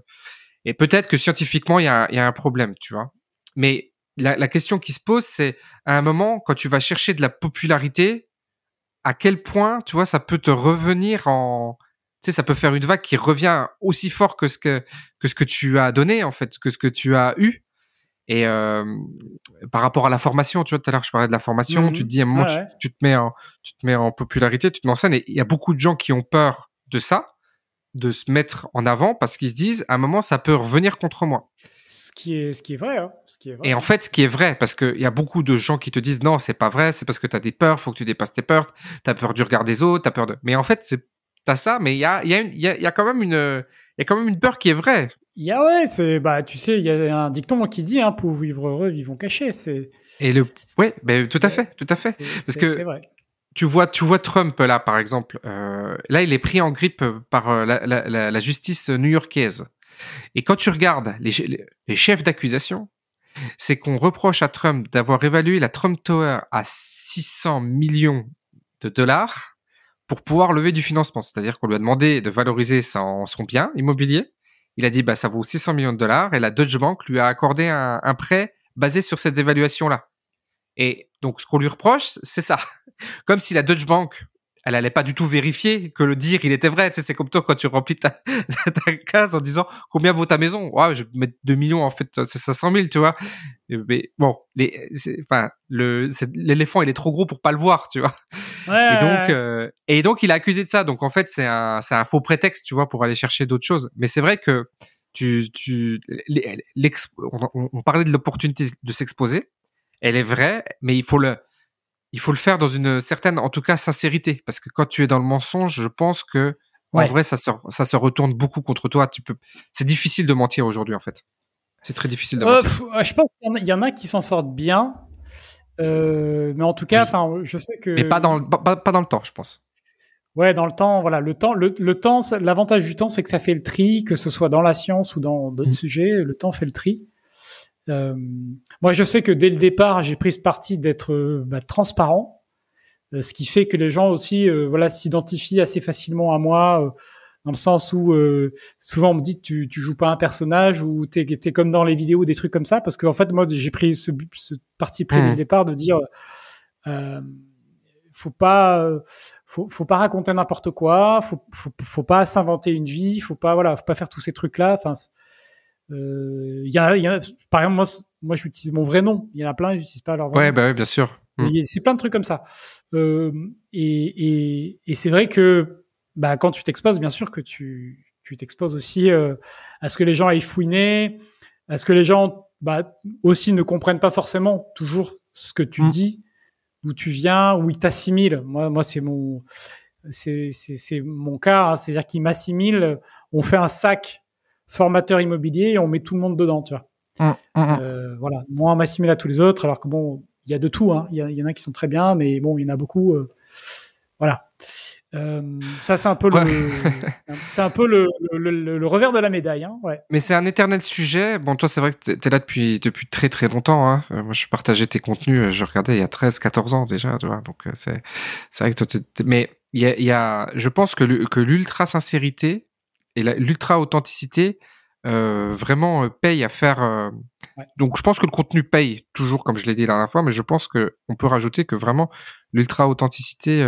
S2: et peut-être que scientifiquement il y a, y a un problème, tu vois. Mais la, la question qui se pose c'est à un moment quand tu vas chercher de la popularité, à quel point tu vois ça peut te revenir en tu sais ça peut faire une vague qui revient aussi fort que ce que que ce que tu as donné en fait, que ce que tu as eu. Et euh, par rapport à la formation, tu vois, tout à l'heure je parlais de la formation, mmh. tu te dis à un moment ah ouais. tu, tu, te mets en, tu te mets en popularité, tu te mets en scène, et il y a beaucoup de gens qui ont peur de ça, de se mettre en avant, parce qu'ils se disent à un moment ça peut revenir contre moi.
S1: Ce qui est, ce qui est vrai, hein. ce qui est vrai.
S2: Et en fait, ce qui est vrai, parce qu'il y a beaucoup de gens qui te disent non, c'est pas vrai, c'est parce que tu as des peurs, faut que tu dépasses tes peurs, tu as peur du regard des autres, tu as peur de. Mais en fait, c'est t'as ça, mais il y a, y, a y, a, y a quand même une, il y a quand même une peur qui est vraie.
S1: Il y a ouais, c'est bah tu sais, il y a un dicton qui dit hein, pour vivre heureux, vivons cachés. C'est
S2: et le ouais, ben tout à fait, tout à fait, parce que vrai. tu vois, tu vois Trump là par exemple, euh, là il est pris en grippe par euh, la, la, la justice new-yorkaise. Et quand tu regardes les, les chefs d'accusation, c'est qu'on reproche à Trump d'avoir évalué la Trump Tower à 600 millions de dollars pour pouvoir lever du financement. C'est-à-dire qu'on lui a demandé de valoriser son, son bien immobilier il a dit bah ça vaut 600 millions de dollars et la Deutsche Bank lui a accordé un, un prêt basé sur cette évaluation là. Et donc ce qu'on lui reproche, c'est ça. Comme si la Deutsche Bank, elle allait pas du tout vérifier que le dire il était vrai. Tu sais, c'est comme toi quand tu remplis ta, ta case en disant combien vaut ta maison? Ouais, je vais mettre 2 millions en fait, c'est 500 000, tu vois. Mais bon, les, enfin le l'éléphant il est trop gros pour pas le voir, tu vois.
S1: Ouais,
S2: et donc euh, et donc il a accusé de ça. Donc en fait c'est un c'est un faux prétexte, tu vois, pour aller chercher d'autres choses. Mais c'est vrai que tu tu on, on parlait de l'opportunité de s'exposer. Elle est vraie, mais il faut le il faut le faire dans une certaine, en tout cas, sincérité. Parce que quand tu es dans le mensonge, je pense que, ouais. en vrai, ça se, ça se retourne beaucoup contre toi. Tu peux, c'est difficile de mentir aujourd'hui, en fait. C'est très difficile de
S1: euh,
S2: mentir.
S1: je pense qu'il y en a qui s'en sortent bien. Euh, mais en tout cas, enfin, oui. je sais que.
S2: Mais pas dans, pas, pas dans le temps, je pense.
S1: Ouais, dans le temps, voilà, le temps, le, le temps, l'avantage du temps, c'est que ça fait le tri, que ce soit dans la science ou dans d'autres mmh. sujets, le temps fait le tri. Euh, moi, je sais que dès le départ, j'ai pris ce parti d'être euh, bah, transparent, euh, ce qui fait que les gens aussi, euh, voilà, s'identifient assez facilement à moi, euh, dans le sens où souvent on me dit tu tu joues pas un personnage ou t'es es comme dans les vidéos des trucs comme ça, parce qu'en en fait moi j'ai pris ce, ce, parti pris mmh. dès le départ de dire faut pas faut, faut pas raconter n'importe quoi, faut, faut faut pas s'inventer une vie, faut pas voilà, faut pas faire tous ces trucs là. Enfin, euh, y a, y a, par exemple, moi, moi, j'utilise mon vrai nom. Il y en a plein, ils n'utilisent pas leur vrai
S2: ouais,
S1: nom.
S2: Bah oui, bien sûr.
S1: Mm. C'est plein de trucs comme ça. Euh, et et, et c'est vrai que bah, quand tu t'exposes, bien sûr que tu tu t'exposes aussi euh, à ce que les gens aillent fouiner, à ce que les gens bah, aussi ne comprennent pas forcément toujours ce que tu mm. dis, d'où tu viens, où ils t'assimilent. Moi, moi, c'est mon c'est c'est mon cas, hein, c'est-à-dire qu'ils m'assimilent. On fait un sac formateur immobilier et on met tout le monde dedans, tu vois.
S2: Mmh, mmh.
S1: Euh, voilà, moi on m'assimile à tous les autres, alors que bon, il y a de tout, hein. il y, y, en a qui sont très bien, mais bon, il y en a beaucoup. Euh, voilà. Euh, ça, c'est un peu ouais. le, c'est un peu le, le, le, le, revers de la médaille, hein, ouais.
S2: Mais c'est un éternel sujet. Bon, toi, c'est vrai que t'es là depuis depuis très très longtemps. Hein. Moi, je partageais tes contenus, je regardais il y a 13, 14 ans déjà, tu vois. Donc c'est c'est vrai que toi, mais il y a, y a, je pense que l'ultra sincérité et l'ultra authenticité euh, vraiment euh, paye à faire. Euh, donc je pense que le contenu paye toujours, comme je l'ai dit la dernière fois, mais je pense que on peut rajouter que vraiment l'ultra authenticité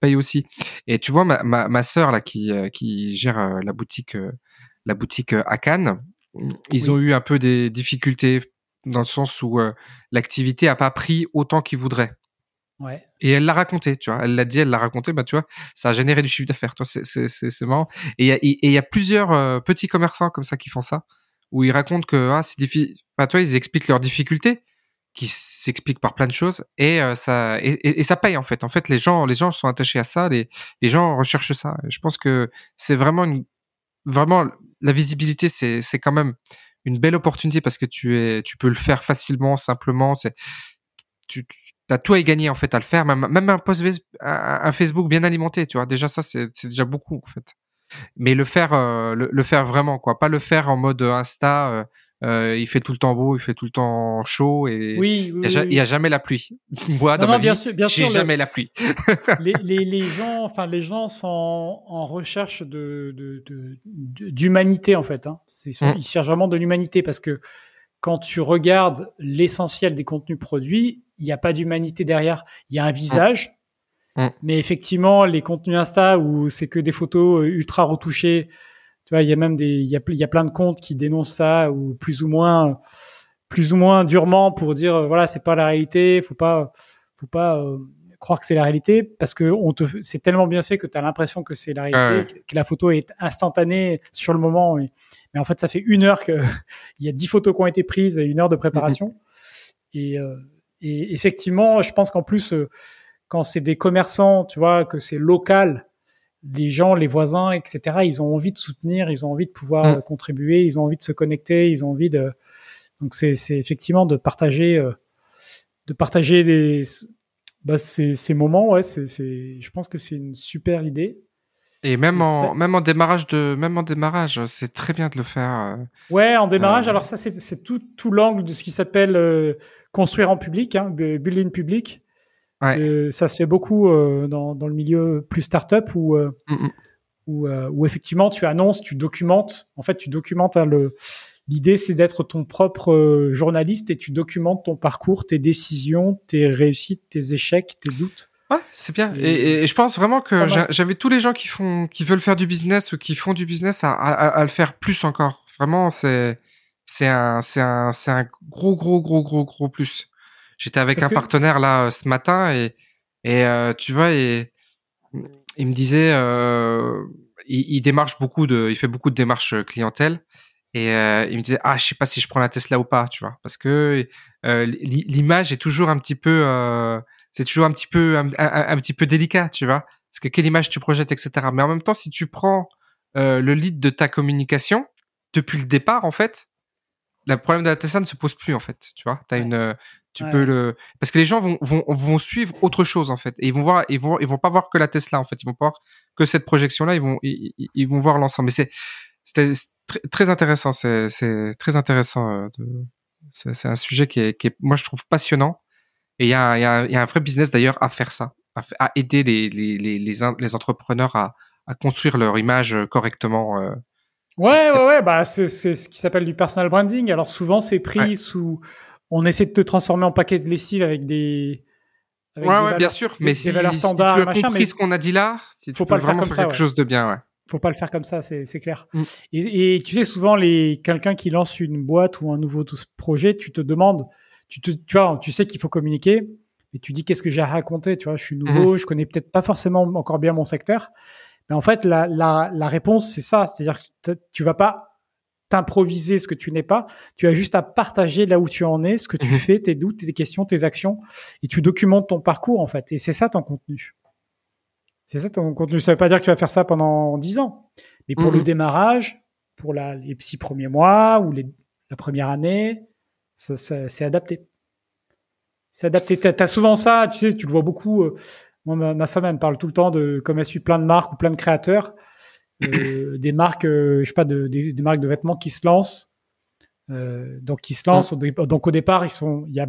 S2: paye aussi. Et tu vois ma ma, ma sœur là qui qui gère la boutique la boutique à Cannes, ils ont eu un peu des difficultés dans le sens où l'activité a pas pris autant qu'ils voudraient.
S1: Ouais.
S2: Et elle l'a raconté, tu vois. Elle l'a dit, elle l'a raconté, bah tu vois, ça a généré du chiffre d'affaires. Toi, c'est marrant. Et il y a plusieurs euh, petits commerçants comme ça qui font ça, où ils racontent que ah c'est difficile. Enfin, toi, ils expliquent leurs difficultés, qui s'expliquent par plein de choses, et euh, ça et, et, ça paye en fait. En fait, les gens les gens sont attachés à ça, les les gens recherchent ça. Je pense que c'est vraiment une vraiment la visibilité, c'est c'est quand même une belle opportunité parce que tu es tu peux le faire facilement, simplement. C'est tu, tu t'as tout à y gagner en fait à le faire, même, même un post un Facebook bien alimenté, tu vois. Déjà ça c'est déjà beaucoup en fait. Mais le faire euh, le, faire vraiment quoi, pas le faire en mode Insta. Euh, euh, il fait tout le temps beau, il fait tout le temps chaud et
S1: oui,
S2: il y, a, jamais la pluie. Moi, dans ma bien vie, bien j'ai jamais la pluie.
S1: les, les, les, gens, enfin les gens sont en recherche de d'humanité de, de, en fait. Hein. Mmh. Ils cherchent vraiment de l'humanité parce que quand tu regardes l'essentiel des contenus produits, il n'y a pas d'humanité derrière. Il y a un visage, mm. Mm. mais effectivement, les contenus Insta où c'est que des photos euh, ultra retouchées, tu vois, il y a même des, il y a, y a plein de comptes qui dénoncent ça ou plus ou moins, plus ou moins durement pour dire euh, voilà, c'est pas la réalité, faut pas, faut pas euh, croire que c'est la réalité parce que on te, c'est tellement bien fait que tu as l'impression que c'est la réalité, que, la photo est instantanée sur le moment. Mais en fait, ça fait une heure que il y a dix photos qui ont été prises et une heure de préparation. Mm-hmm. Et et effectivement, je pense qu'en plus, euh, quand c'est des commerçants, tu vois, que c'est local, les gens, les voisins, etc., ils ont envie de soutenir, ils ont envie de pouvoir mm. contribuer, ils ont envie de se connecter, ils ont envie de. Donc c'est effectivement de partager, euh, de partager les, bah, ces, ces moments. Ouais, c'est, je pense que c'est une super idée.
S2: Et même en même en démarrage de même en démarrage, c'est très bien de le faire. Euh,
S1: ouais, en démarrage. alors ça, c'est tout tout l'angle de ce qui s'appelle construire en public, hein, building public. Euh, ça se fait beaucoup euh, dans, dans, le milieu plus startup où, euh, mm, mm. où, où, effectivement tu annonces, tu documentes. En fait, tu documentes hein, le. L'idée, c'est d'être ton propre journaliste et tu documentes ton parcours, tes décisions, tes réussites, tes échecs, tes doutes.
S2: Ouais, c'est bien. Et, et, je pense vraiment que j'avais tous les gens qui font, qui veulent faire du business ou qui font du business à, à, à le faire plus encore. Vraiment, c'est c'est un, c'est un, c'est un gros, gros, gros, gros, gros plus. J'étais avec un partenaire là euh, ce matin et et euh, tu vois et il me disait, euh, il, il, démarche beaucoup de, il fait beaucoup de démarches euh, clientèle et euh, il me disait ah je sais pas si je prends la Tesla ou pas, tu vois, parce que l'image est toujours un petit peu, c'est toujours un petit peu un, un, petit peu délicat, tu vois, parce que quelle image tu projettes, etc. Mais en même temps, si tu prends le lead de ta communication depuis le départ, en fait, le problème de la Tesla ne se pose plus en fait. Tu vois, t'as une, tu peux le, parce que les gens vont, vont, vont suivre autre chose en fait, et ils vont voir, ils vont, ils vont pas voir que la Tesla en fait, ils vont pas voir que cette projection là, ils vont, ils, vont voir l'ensemble. Mais c'est, c'était très, intéressant, c'est, c'est très intéressant. Euh, de, c'est, un sujet qui est, qui est, moi je trouve passionnant. Et il y a, y, a, y a un vrai business d'ailleurs à faire ça, à, à aider les, les, les, les, les entrepreneurs à, à construire leur image correctement. Euh,
S1: Ouais, ouais, ouais, bah c'est ce qui s'appelle du personal branding. Alors souvent c'est pris sous, on essaie de te transformer en paquet de lessive avec des.
S2: Avec ouais, ouais bien sûr, mais si, valeurs standards, si tu as compris ce qu'on a dit là, si faut pas le faire comme ça, quelque chose de bien, ouais.
S1: Faut pas le faire comme ça, c'est clair. Mm. Et, et, tu sais souvent les quelqu'un qui lance une boîte ou un nouveau projet, tu te demandes, tu te, tu vois, tu sais qu'il faut communiquer, et tu dis qu'est-ce que j'ai à raconter, tu vois, je suis nouveau, mm-hmm. je connais peut-être pas forcément encore bien mon secteur. Mais en fait, la, la, la réponse, c'est ça. C'est-à-dire que tu vas pas t'improviser ce que tu n'es pas. Tu as juste à partager là où tu en es, ce que tu mhm. fais, tes doutes, tes questions, tes actions, et tu documentes ton parcours en fait. Et c'est ça ton contenu. C'est ça ton contenu. Ça veut pas dire que tu vas faire ça pendant dix ans, mais pour le mhm. démarrage, pour la, les six premiers mois ou les, la première année, ça, ça, c'est adapté. C'est adapté. Tu as souvent ça, tu sais, tu le vois beaucoup. Euh, moi, ma, femme, elle me parle tout le temps de comme elle suit plein de marques ou plein de créateurs, euh, des marques, euh, je sais pas, de, des, marques de vêtements qui se lancent. Euh, donc, qui se lancent. Donc, au départ, ils sont, il y a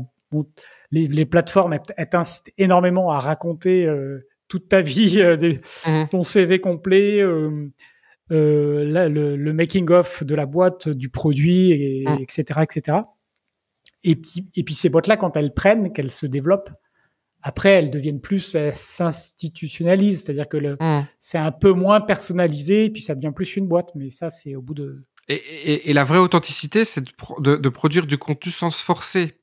S1: les, les, plateformes, elles, t'incitent énormément à raconter toute ta vie, euh,
S2: Mhm.
S1: ton CV complet, euh, euh, là, le, le making of de la boîte, du produit, et, etc., etc. Et puis, et puis ces boîtes-là, quand elles prennent, qu'elles se développent, après elles deviennent plus, elles s'institutionnalisent, c'est-à-dire que le,
S2: Mhm.
S1: c'est un peu moins personnalisé, et puis ça devient plus une boîte. Mais ça, c'est au bout de.
S2: Et, et, et la vraie authenticité, c'est de, pro- de, de produire du contenu sans se forcer.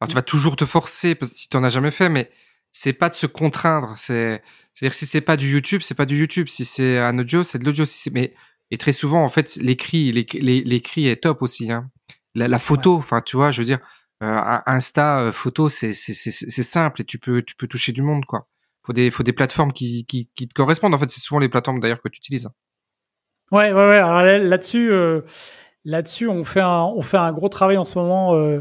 S2: Alors, tu vas toujours te forcer parce que si tu n'en as jamais fait, mais c'est pas de se contraindre. C'est, c'est-à-dire si c'est pas du YouTube, c'est pas du YouTube. Si c'est un audio, c'est de l'audio. Si mais et très souvent, en fait, l'écrit, l'écrit, l'é- l'écrit est top aussi. Hein. La, la photo, enfin, tu vois, je veux dire, euh, Insta, euh, photo, c'est, simple et tu peux, tu peux toucher du monde, quoi. Faut des, faut des plateformes qui, qui, qui te correspondent. En fait, c'est souvent les plateformes d'ailleurs que tu utilises.
S1: Ouais, ouais, ouais. Là-dessus, euh, là-dessus, on fait un, on fait un gros travail en ce moment euh,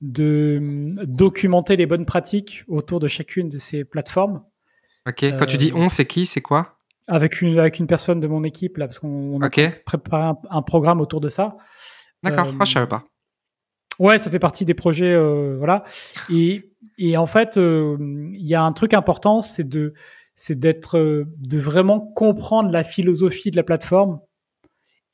S1: de euh, documenter les bonnes pratiques autour de chacune de ces plateformes
S2: Ok. Quand tu dis on, c'est qui, c'est quoi?
S1: avec une avec une personne de mon équipe là, parce qu'on on a préparé un, un programme autour de ça.
S2: D'accord.
S1: Euh,
S2: Ah, je savais pas.
S1: Ouais, ça fait partie des projets, euh, voilà. Et, et en fait, euh, il y a un truc important, c'est de, c'est d'être, euh, de vraiment comprendre la philosophie de la plateforme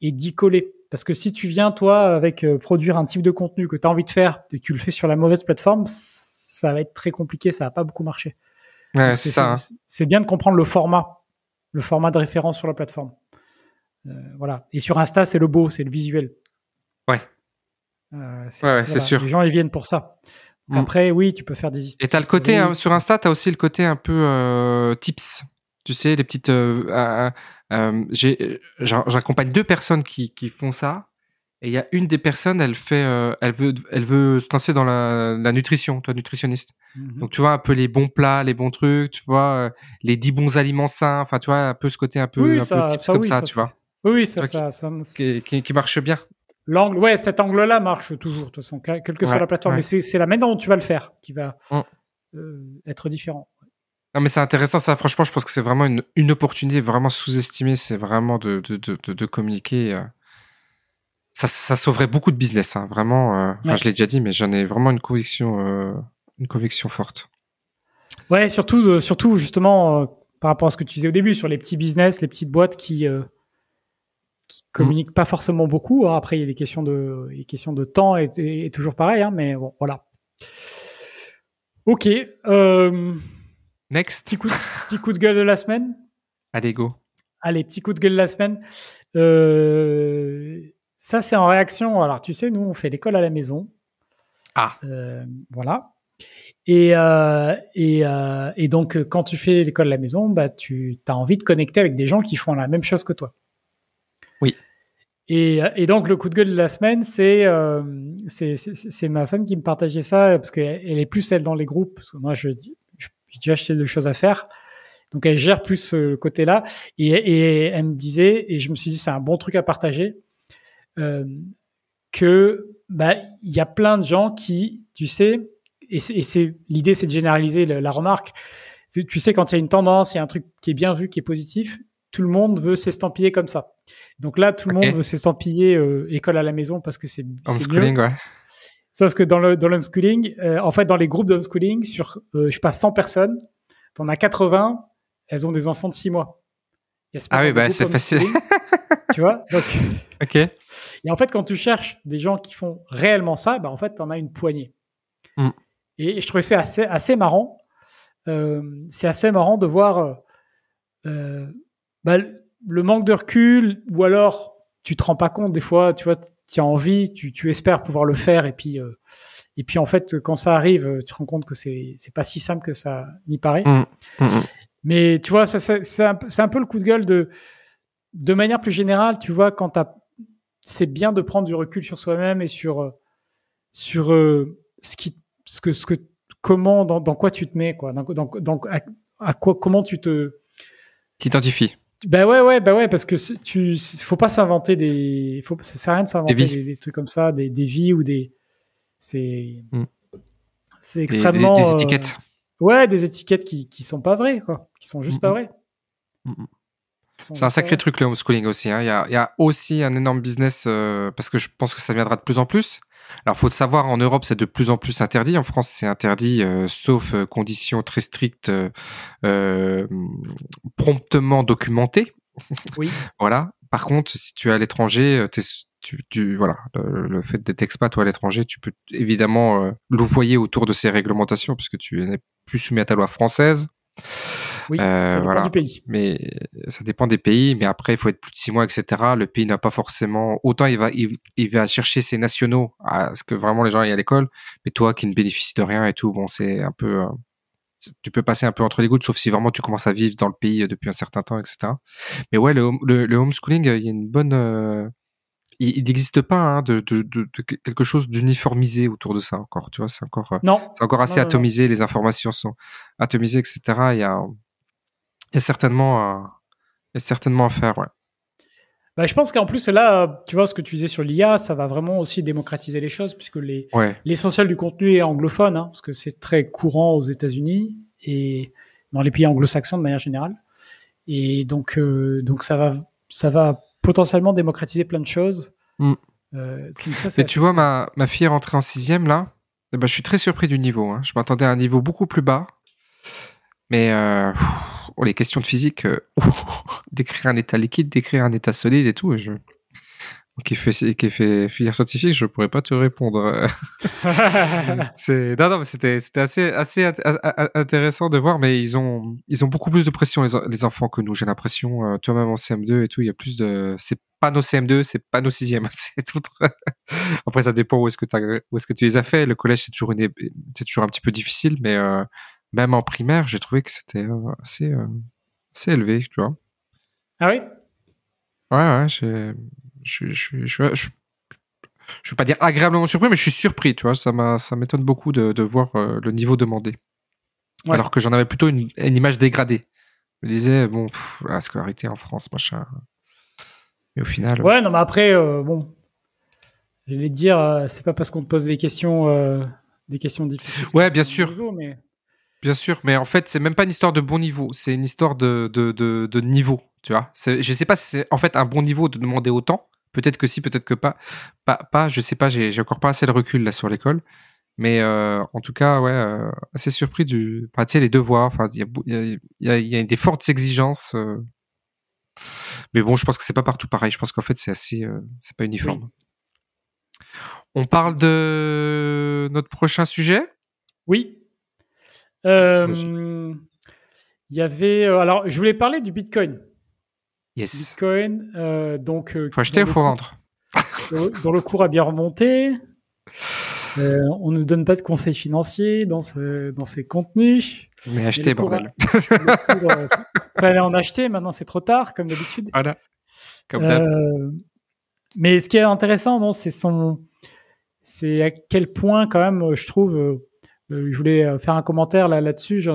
S1: et d'y coller. Parce que si tu viens toi avec euh, produire un type de contenu que tu as envie de faire et que tu le fais sur la mauvaise plateforme, ça va être très compliqué, ça va pas beaucoup marcher.
S2: Ouais, c'est ça. hein.
S1: c'est bien de comprendre le format, le format de référence sur la plateforme. Euh, voilà. Et sur Insta, c'est le beau, c'est le visuel.
S2: Ouais.
S1: Euh,
S2: Ouais, ouais, c'est sûr.
S1: Les gens, ils viennent pour ça. Donc
S2: Mm.
S1: Après, oui, tu peux faire des histoires.
S2: Et t'as le côté hein, sur Insta, t'as aussi le côté un peu euh, tips. Tu sais, les petites. euh, euh, euh, j'ai- j'en- J'accompagne deux personnes qui, qui font ça. Et il y a une des personnes, elle fait, euh, elle veut, elle veut se lancer dans la, la nutrition, toi nutritionniste.
S1: Mhm.
S2: Donc tu vois un peu les bons plats, les bons trucs, tu vois euh, les dix bons aliments sains. Enfin tu vois un peu ce côté un peu,
S1: Oui,
S2: un
S1: ça-
S2: peu tips
S1: ça,
S2: comme
S1: oui,
S2: ça,
S1: ça,
S2: tu vois,
S1: Oui, ça, ça, ça-
S2: qui, qui, qui marche bien.
S1: L'angle, ouais, cet angle-là marche toujours, de toute façon, quelle que soit
S2: Ouais,
S1: la plateforme.
S2: ouais.
S1: Mais c'est la manière dont tu vas le faire qui va
S2: Mm.
S1: euh, être différent.
S2: Non mais c'est intéressant ça. Franchement, je pense que c'est vraiment une, une opportunité vraiment sous-estimée. C'est vraiment de, de, de, de, de communiquer. euh. Ça, ça sauverait beaucoup de business, hein, vraiment. euh,
S1: Ouais.
S2: je l'ai déjà dit, mais j'en ai vraiment une conviction, euh, une conviction forte.
S1: Ouais, surtout, surtout justement, par rapport à ce que tu disais au début, sur les petits business, les petites boîtes qui, qui communiquent pas forcément beaucoup. hein. Après, il y a des questions de, des questions de temps et, et- et toujours pareil, hein, mais bon, voilà. Ok. Euh,
S2: Next,
S1: petit, coup, petit coup de gueule de la semaine.
S2: allez go.
S1: Allez, petit coup de gueule de la semaine. Euh, ça, c'est en réaction. Alors, tu sais, nous, on fait l'école à la maison.
S2: Ah.
S1: Euh, voilà. Et, euh, et, euh, et donc, quand tu fais l'école à la maison, bah, tu as envie de connecter avec des gens qui font la même chose que toi. Et, et donc, le coup de gueule de la semaine, c'est euh, c'est ma femme qui me partageait ça parce qu'elle elle est plus, elle, dans les groupes. Parce que moi, je, je, j'ai déjà acheté des choses à faire. Donc, elle gère plus ce côté-là. Et, et elle me disait, et je me suis dit, c'est un bon truc à partager, euh, que bah il y a plein de gens qui, tu sais, et c'est, l'idée, c'est de généraliser le- la remarque. Tu sais, quand il y a une tendance, il y a un truc qui est bien vu, qui est positif, tout le monde veut s'estampiller comme ça. Donc là, tout le monde veut s'estampiller euh, école à la maison parce que c'est, c'est mieux.
S2: Homeschooling, ouais.
S1: Sauf que dans le dans l'homeschooling, euh, en fait, dans les groupes d'homeschooling, sur euh, je sais pas 100 personnes, t'en as 80, elles ont des enfants de 6 mois. C'est
S2: Ah oui, bah, c'est facile.
S1: tu vois. Donc,
S2: Ok.
S1: et en fait, quand tu cherches des gens qui font réellement ça, bah en fait, t'en as une poignée.
S2: Mm.
S1: Et, et je trouvais ça assez assez marrant. Euh, c'est assez marrant de voir euh, euh, bah, le- manque de recul, ou alors tu te rends pas compte des fois, tu vois, tu as envie, tu, tu espères pouvoir le faire, et puis euh, et puis en fait, quand ça arrive, tu te rends compte que c'est c'est pas si simple que ça n'y paraît.
S2: Mm, mm, mm.
S1: Mais tu vois, ça, ça- c'est un, peu- c'est un peu le coup de gueule de, de manière plus générale, tu vois, quand t'as, c'est bien de prendre du recul sur soi-même et sur, euh, sur euh, ce qui, ce que, ce que, comment, dans, dans quoi tu te mets, quoi, dans, dans, dans- à, à quoi, comment tu te,
S2: T'identifies.
S1: Bah ouais, ouais, bah ouais, parce que tu, faut pas s'inventer des, faut, ça sert à rien de s'inventer
S2: Des
S1: des,
S2: vies.
S1: des trucs comme ça, des, des vies ou des, c'est,
S2: Mm.
S1: c'est
S2: des-
S1: extrêmement,
S2: des
S1: euh,
S2: étiquettes.
S1: ouais, des étiquettes qui, qui sont pas vraies, quoi, qui sont juste
S2: Mm,
S1: pas vraies.
S2: C'est un sacré truc le homeschooling aussi. hein. Il, y a, il y a aussi un énorme business euh, parce que je pense que ça viendra de plus en plus. Alors, faut savoir, en Europe, c'est de plus en plus interdit. En France, c'est interdit, euh, sauf euh, conditions très strictes, euh, promptement documentées.
S1: Oui.
S2: voilà. Par contre, si tu es à l'étranger, tu, tu, voilà, le, fait d'être expat ou à l'étranger, tu peux évidemment louvoyer autour de ces réglementations, puisque tu n'es plus soumis à ta loi française.
S1: Oui, euh, ça dépend voilà. du pays.
S2: Mais ça dépend des pays. Mais après, il faut être plus de six mois, etc. Le pays n'a pas forcément autant il va il, va chercher ses nationaux à ce que vraiment les gens aillent à l'école. Mais toi qui ne bénéficies de rien et tout, bon, c'est un peu euh, tu peux passer un peu entre les gouttes, sauf si vraiment tu commences à vivre dans le pays depuis un certain temps, etc. Mais ouais, le, le, homeschooling, il y a une bonne, euh, il n'existe pas hein, de, de, de, quelque chose d'uniformisé autour de ça encore. Tu vois, c'est encore,
S1: non.
S2: c'est encore assez atomisé. Les informations sont atomisées, etc. Il y a, il y a certainement, à, a certainement à faire, ouais.
S1: Bah, je pense qu'en plus, là, tu vois, ce que tu disais sur l'IA, ça va vraiment aussi démocratiser les choses, puisque les, l'essentiel du contenu est anglophone, hein, parce que c'est très courant aux États-Unis et dans les pays anglo-saxons de manière générale. Et donc, euh, donc ça va, ça va potentiellement démocratiser plein de choses.
S2: Mm. Euh, Mais tu vois, ma, ma fille est rentrée en sixième là. Eh ben, je suis très surpris du niveau. Hein. Je m'attendais à un niveau beaucoup plus bas. Mais euh, les questions de physique, euh, d'écrire un état liquide, d'écrire un état solide et tout, je... qui fait qui fait filière scientifique, je pourrais pas te répondre. c'est non non mais c'était c'était assez assez intéressant de voir, mais ils ont ils ont beaucoup plus de pression les, les enfants que nous. J'ai l'impression, euh, toi-même en CM2 et tout, il y a plus de c'est pas nos CM2, c'est pas nos sixièmes, c'est tout. Après, ça dépend où est-ce que où est-ce que tu les as fait. Le collège, c'est toujours une, c'est toujours un petit peu difficile, mais euh, même en primaire, j'ai trouvé que c'était euh, assez, euh, assez élevé, tu vois.
S1: Ah oui?
S2: Ouais, ouais, je, je, je, je, je, je veux pas dire agréablement surpris, mais je suis surpris, tu vois. Ça m'étonne beaucoup de, de voir euh, le niveau demandé. Alors que j'en avais plutôt une, une, image dégradée. Je me disais, bon, la scolarité en France, machin. Mais au final.
S1: Ouais, non, mais après, bon. Je vais te dire, c'est pas parce qu'on te pose des questions, des questions difficiles.
S2: Ouais, bien sûr. mais... Bien sûr, mais en fait, c'est même pas une histoire de bon niveau, c'est une histoire de, de, de, de niveau, tu vois. Je sais pas si c'est en fait un bon niveau de demander autant. Peut-être que si, peut-être que pas. Pas, pas je sais pas, j'ai encore pas assez de recul là sur l'école. Mais euh, en tout cas, ouais, euh, assez surpris du. Enfin, tu sais, les devoirs, enfin, il y a, y, a, y a, des fortes exigences. Euh. Mais bon, je pense que c'est pas partout pareil. Je pense qu'en fait, c'est assez. Euh, c'est pas uniforme. On parle de notre prochain sujet?
S1: Oui. Euh, il y avait. Euh, alors, je voulais parler du Bitcoin.
S2: Yes.
S1: Bitcoin, euh, donc.
S2: faut acheter ou faut vendre?
S1: Dans le cours a bien remonté. on ne donne pas de conseils financiers dans, ce, dans ces contenus.
S2: Mais acheter, bordel.
S1: Il fallait en acheter, maintenant c'est trop tard, comme d'habitude.
S2: Voilà. Comme d'hab.
S1: mais ce qui est intéressant, non, c'est son. C'est à quel point, quand même, je trouve, euh, je voulais euh, faire un commentaire là là-dessus.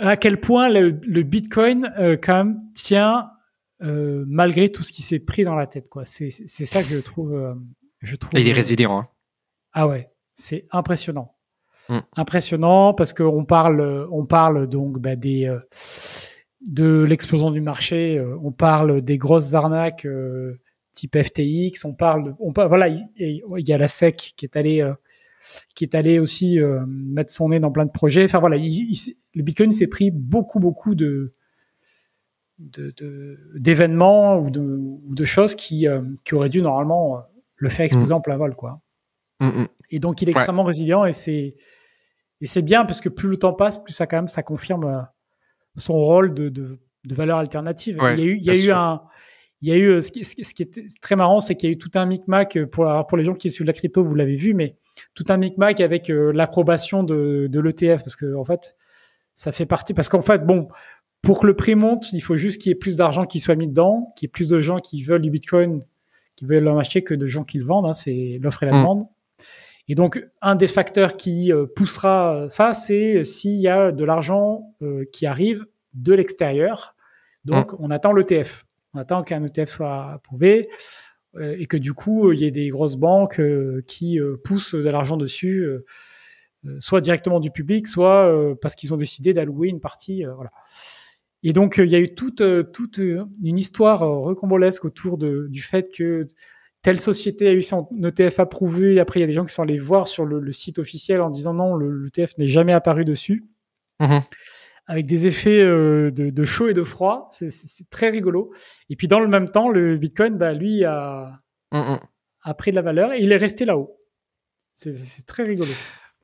S1: à quel point le, Bitcoin euh, quand même tient malgré tout ce qui s'est pris dans la tête. Quoi. C'est, c'est ça que je trouve. je trouve.
S2: il est résilient. Hein.
S1: Ah ouais, c'est impressionnant. Mm. Impressionnant parce qu'on parle, on parle donc bah, des de l'explosion du marché. on parle des grosses arnaques type FTX. On parle, on voilà, il, y a la SEC qui est allée qui est allé aussi euh, mettre son nez dans plein de projets. Enfin voilà, le Bitcoin s'est pris beaucoup beaucoup de d'événements ou, de, ou de choses qui, euh, qui auraient dû normalement le faire exploser mm. en plein vol quoi.
S2: Mm, mm.
S1: Et donc il est extrêmement résilient et c'est et c'est bien parce que plus le temps passe, plus ça quand même ça confirme euh, son rôle de, de, de valeur alternative. il y a eu, il y a eu un il y a eu ce qui, ce qui est très marrant, c'est qu'il y a eu tout un micmac pour pour les gens qui suivent la crypto, vous l'avez vu, mais tout un micmac avec euh, l'approbation de, de l'ETF parce que en fait ça fait partie parce qu'en fait bon pour que le prix monte il faut juste qu'il y ait plus d'argent qui soit mis dedans qu'il y ait plus de gens qui veulent du Bitcoin qui veulent en acheter que de gens qui le vendent hein, c'est l'offre et la mm. demande et donc un des facteurs qui euh, poussera ça c'est s'il y a de l'argent euh, qui arrive de l'extérieur donc mm. on attend l'ETF on attend qu'un ETF soit approuvé et que du coup, euh, il y ait des grosses banques euh, qui poussent de l'argent dessus, soit directement du public, soit parce qu'ils ont décidé d'allouer une partie. voilà. Et donc, il y a eu toute, toute une histoire recombolesque autour du fait que telle société a eu son ETF approuvé. Et après, il y a des gens qui sont allés voir sur le, site officiel en disant non, le l'ETF n'est jamais apparu dessus. Mhm. Avec des effets euh, de, chaud et de froid. C'est très rigolo. Et puis, dans le même temps, le Bitcoin, bah, lui, a, mhm. a pris de la valeur et il est resté là-haut. C'est très rigolo.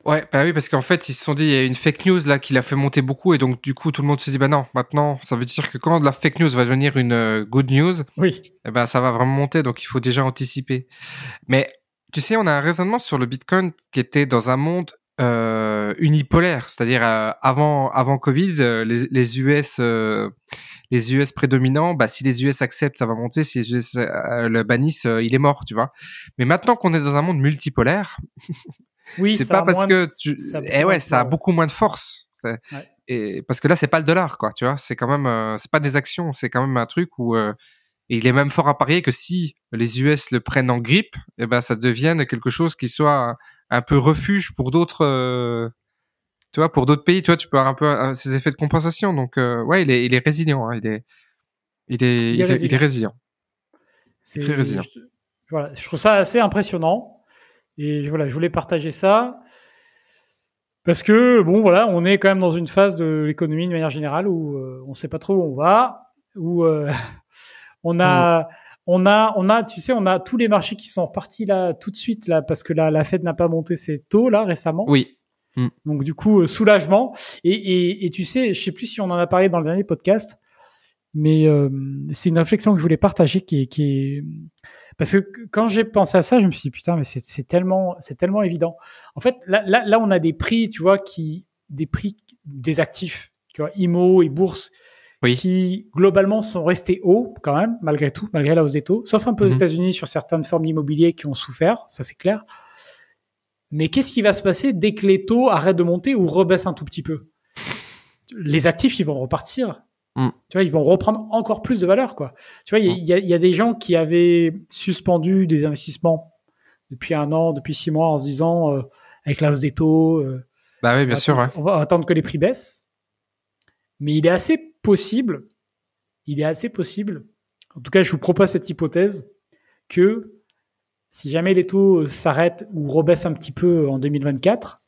S2: Ouais, bah oui, parce qu'en fait, ils se sont dit, il y a une fake news là qui l'a fait monter beaucoup, et donc du coup, tout le monde se dit, bah non, maintenant, ça veut dire que quand la fake news va devenir une euh, good news,
S1: oui.
S2: eh ben, ça va vraiment monter, donc il faut déjà anticiper. Mais tu sais, on a un raisonnement sur le Bitcoin qui était dans un monde euh, unipolaire, c'est-à-dire euh, avant avant Covid, les, les US les US prédominants, bah si les US acceptent, ça va monter. Si les US le bannissent, il est mort, tu vois. Mais maintenant qu'on est dans un monde multipolaire,
S1: Oui,
S2: c'est pas parce que tu. Ça eh ouais, ça a beaucoup moins de force. Et parce que là, c'est pas le dollar, quoi. Tu vois, c'est quand même, euh, c'est pas des actions, c'est quand même un truc où euh, il est même fort à parier que si les US le prennent en grippe, eh ben ça devienne quelque chose qui soit un, peu refuge pour d'autres. Euh, tu vois, pour d'autres pays, tu vois, tu peux avoir un peu ces effets de compensation. Donc, ouais, il est, il est résilient. Hein, il est, il est, il est, il est résilient. C'est très résilient.
S1: voilà, je trouve ça assez impressionnant. Et voilà, je voulais partager ça. Parce que, bon, voilà, on est quand même dans une phase de l'économie de manière générale où euh, on ne sait pas trop où on va, où euh, on a, mm. On a, on a, tu sais, on a tous les marchés qui sont repartis là tout de suite là parce que la, la Fed n'a pas monté ses taux là récemment.
S2: Oui.
S1: Mm. Donc du coup, euh, soulagement. Et, et, et, tu sais, je sais plus si on en a parlé dans le dernier podcast, mais c'est une réflexion que je voulais partager qui est, qui est parce que quand j'ai pensé à ça, je me suis dit putain, mais c'est tellement, c'est tellement évident. En fait, là, là, là, on a des prix, tu vois, qui, des prix des actifs, tu vois, IMO et bourse, qui globalement sont restés hauts quand même, malgré tout, malgré la hausse des taux, sauf un peu aux mhm. États-Unis sur certaines formes d'immobilier qui ont souffert, ça c'est clair. Mais qu'est-ce qui va se passer dès que les taux arrêtent de monter ou rebaissent un tout petit peu? Les actifs, ils vont repartir Mm. Tu vois, ils vont reprendre encore plus de valeur, quoi. Tu vois, il y, y, a des gens qui avaient suspendu des investissements depuis un an, depuis six mois, en se disant, euh, avec la hausse des taux, euh,
S2: bah oui, bien sûr,
S1: on va attendre que les prix baissent. Mais il est assez possible, il est assez possible, en tout cas, je vous propose cette hypothèse, que si jamais les taux s'arrêtent ou rebaissent un petit peu en 2024,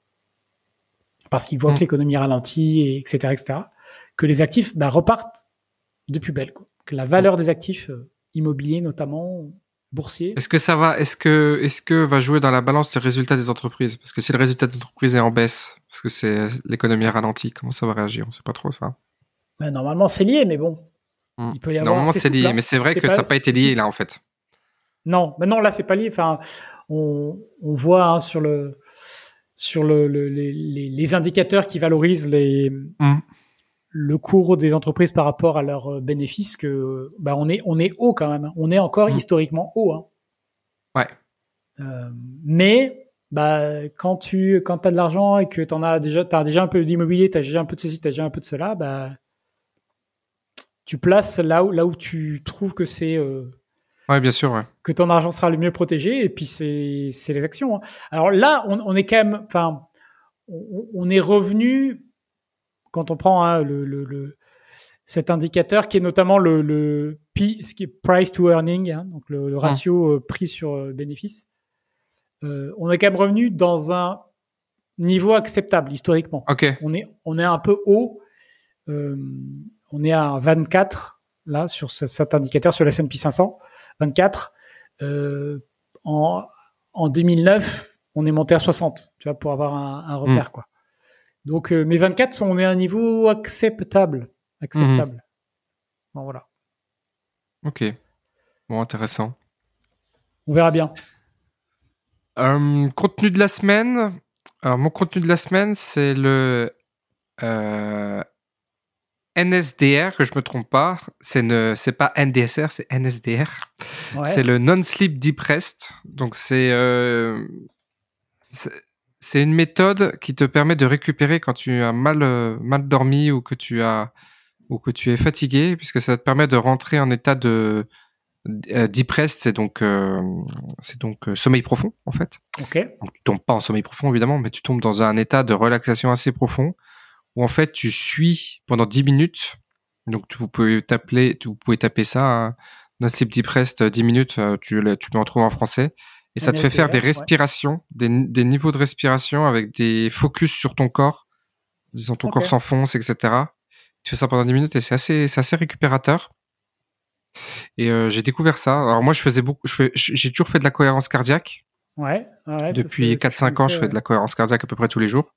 S1: parce qu'ils voient que l'économie ralentit, etc., etc., que les actifs bah, repartent de plus belle, quoi. que la valeur des actifs euh, immobiliers notamment boursiers.
S2: Est-ce que ça va Est-ce que est-ce que va jouer dans la balance le résultat des entreprises? Parce que si le résultat des entreprises est en baisse, parce que c'est l'économie ralentie, comment ça va réagir? On sait pas trop ça.
S1: Ben, normalement c'est lié, mais bon.
S2: Hmm. Il peut y avoir normalement c'est lié, mais c'est vrai que ça n'a pas été lié là en fait.
S1: Non, mais non là c'est pas lié. Enfin, on, on voit hein, sur le sur le, les, les, indicateurs qui valorisent les, hmm le cours des entreprises par rapport à leurs euh, bénéfices que bah on est on est haut quand même. Hein. On est encore mmh. historiquement haut. Hein.
S2: Ouais.
S1: Euh, mais bah quand tu quand as de l'argent et que t'en as déjà déjà un peu d'immobilier, t'as déjà un peu de ceci, t'as déjà un peu de cela, bah tu places là où là où tu trouves que c'est euh,
S2: ouais bien sûr ouais.
S1: que ton argent sera le mieux protégé et puis c'est les actions. Hein. Alors là on, on est quand même enfin on, on est revenu quand on prend hein, le, le, cet indicateur qui est notamment le, le P, ce qui est price to earning, hein, donc le, ah. ratio euh, prix sur euh, bénéfice, euh, on est quand même revenu dans un niveau acceptable historiquement. On est on est un peu haut, on est à 24 là sur cet indicateur sur la S&P 500, 24. en en 2009, on est monté à 60, tu vois, pour avoir un, un repère hmm. quoi. Donc euh, mes 24 sont on est à un niveau acceptable, acceptable. Mhm. Bon voilà.
S2: Ok. Bon intéressant.
S1: On verra bien.
S2: Euh, contenu de la semaine. Alors mon contenu de la semaine c'est le euh, NSDR que je me trompe pas. C'est ne c'est pas NDSR c'est NSDR. C'est le non sleep deep rest. Donc c'est c'est une méthode qui te permet de récupérer quand tu as mal euh, mal dormi ou que tu as ou que tu es fatigué, puisque ça te permet de rentrer en état de euh, deep rest, c'est donc euh, c'est donc sommeil profond en fait.
S1: Ok.
S2: Donc, tu tombes pas en sommeil profond évidemment, mais tu tombes dans un état de relaxation assez profond où en fait tu suis pendant 10 minutes. Donc vous pouvez t'appeler, vous pouvez taper ça hein, Nocip Deep Rest 10 minutes, tu, tu peux en trouver en français. Et ça te fait faire des respirations, des, des, niveaux de respiration avec des focus sur ton corps, disons ton corps s'enfonce, etc. Tu fais ça pendant 10 minutes et c'est assez, c'est assez récupérateur. Et euh, j'ai découvert ça. Alors moi, je faisais beaucoup, j'ai toujours fait de la cohérence cardiaque.
S1: Ouais. ouais
S2: Depuis 4-5 ans, je fais de la cohérence cardiaque à peu près tous les jours,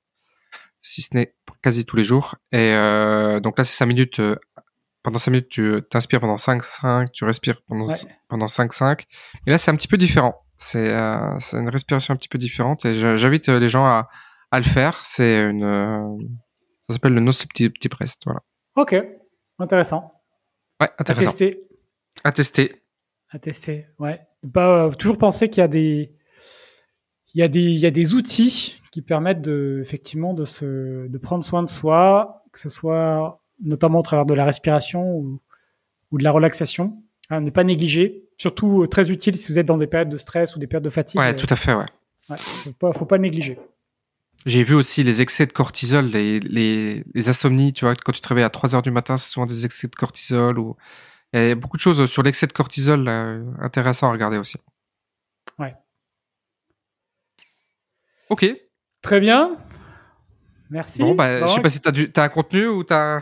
S2: si ce n'est quasi tous les jours. Et euh, donc là, c'est 5 minutes. Euh, pendant 5 minutes, tu t'inspires pendant 5-5, tu respires pendant, pendant 5-5. Et là, c'est un petit peu différent. Euh, c'est une respiration un petit peu différente et j'invite les gens à, à, le faire. C'est une, ça s'appelle le deep rest. Voilà.
S1: Ok, intéressant.
S2: Ouais, intéressant.
S1: À tester.
S2: À tester.
S1: À tester, ouais. Euh, toujours penser qu'il y a des, il y a des, il y a des outils qui permettent de, effectivement, de se, de prendre soin de soi, que ce soit notamment au travers de la respiration ou, ou de la relaxation. Hein, ne pas négliger, surtout euh, très utile si vous êtes dans des périodes de stress ou des périodes de fatigue.
S2: Ouais, tout à fait, ouais.
S1: ouais faut pas, faut pas négliger.
S2: J'ai vu aussi les excès de cortisol, les, les, les, insomnies, tu vois, quand tu te réveilles à 3 heures du matin, c'est souvent des excès de cortisol ou il y a beaucoup de choses sur l'excès de cortisol euh, intéressant à regarder aussi.
S1: Ouais.
S2: Ok.
S1: Très bien. Merci.
S2: Bon, bah, je sais pas si tu as, as, un contenu ou tu as.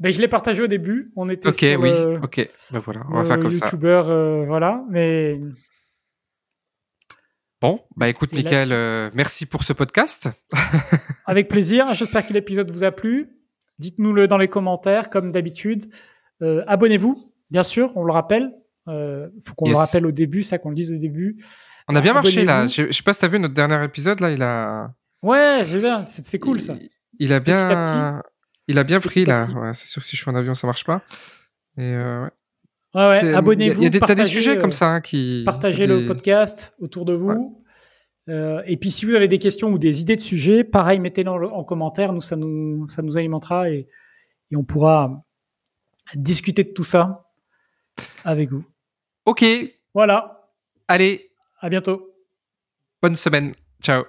S1: Ben, je l'ai partagé au début. On était
S2: Ok,
S1: sur
S2: oui. ok. Ben voilà, on va faire comme ça.
S1: Euh, voilà. Mais
S2: Bon, bah écoute, Michael, euh, merci pour ce podcast.
S1: Avec plaisir. J'espère que l'épisode vous a plu. Dites-nous-le dans les commentaires, comme d'habitude. Euh, abonnez-vous, bien sûr, on le rappelle. Euh, faut qu'on le rappelle au début, ça qu'on le dise au début.
S2: On a bien marché là. Je, sais pas si t'as vu notre dernier épisode là, il a.
S1: Ouais, j'ai bien. C'est cool ça.
S2: Il, a bien. Il a bien pris là. Ouais, c'est sûr si je suis en avion, ça marche pas. Et euh, ouais.
S1: Ouais, ouais, abonnez-vous.
S2: Il y a, des, sujets comme ça hein, qui.
S1: Partagez le podcast autour de vous. Euh, et puis, si vous avez des questions ou des idées de sujets, pareil, mettez-les en, commentaire. Nous, ça nous, ça nous alimentera et, et on pourra discuter de tout ça avec vous.
S2: Ok.
S1: Voilà.
S2: Allez.
S1: À bientôt.
S2: Bonne semaine. Ciao.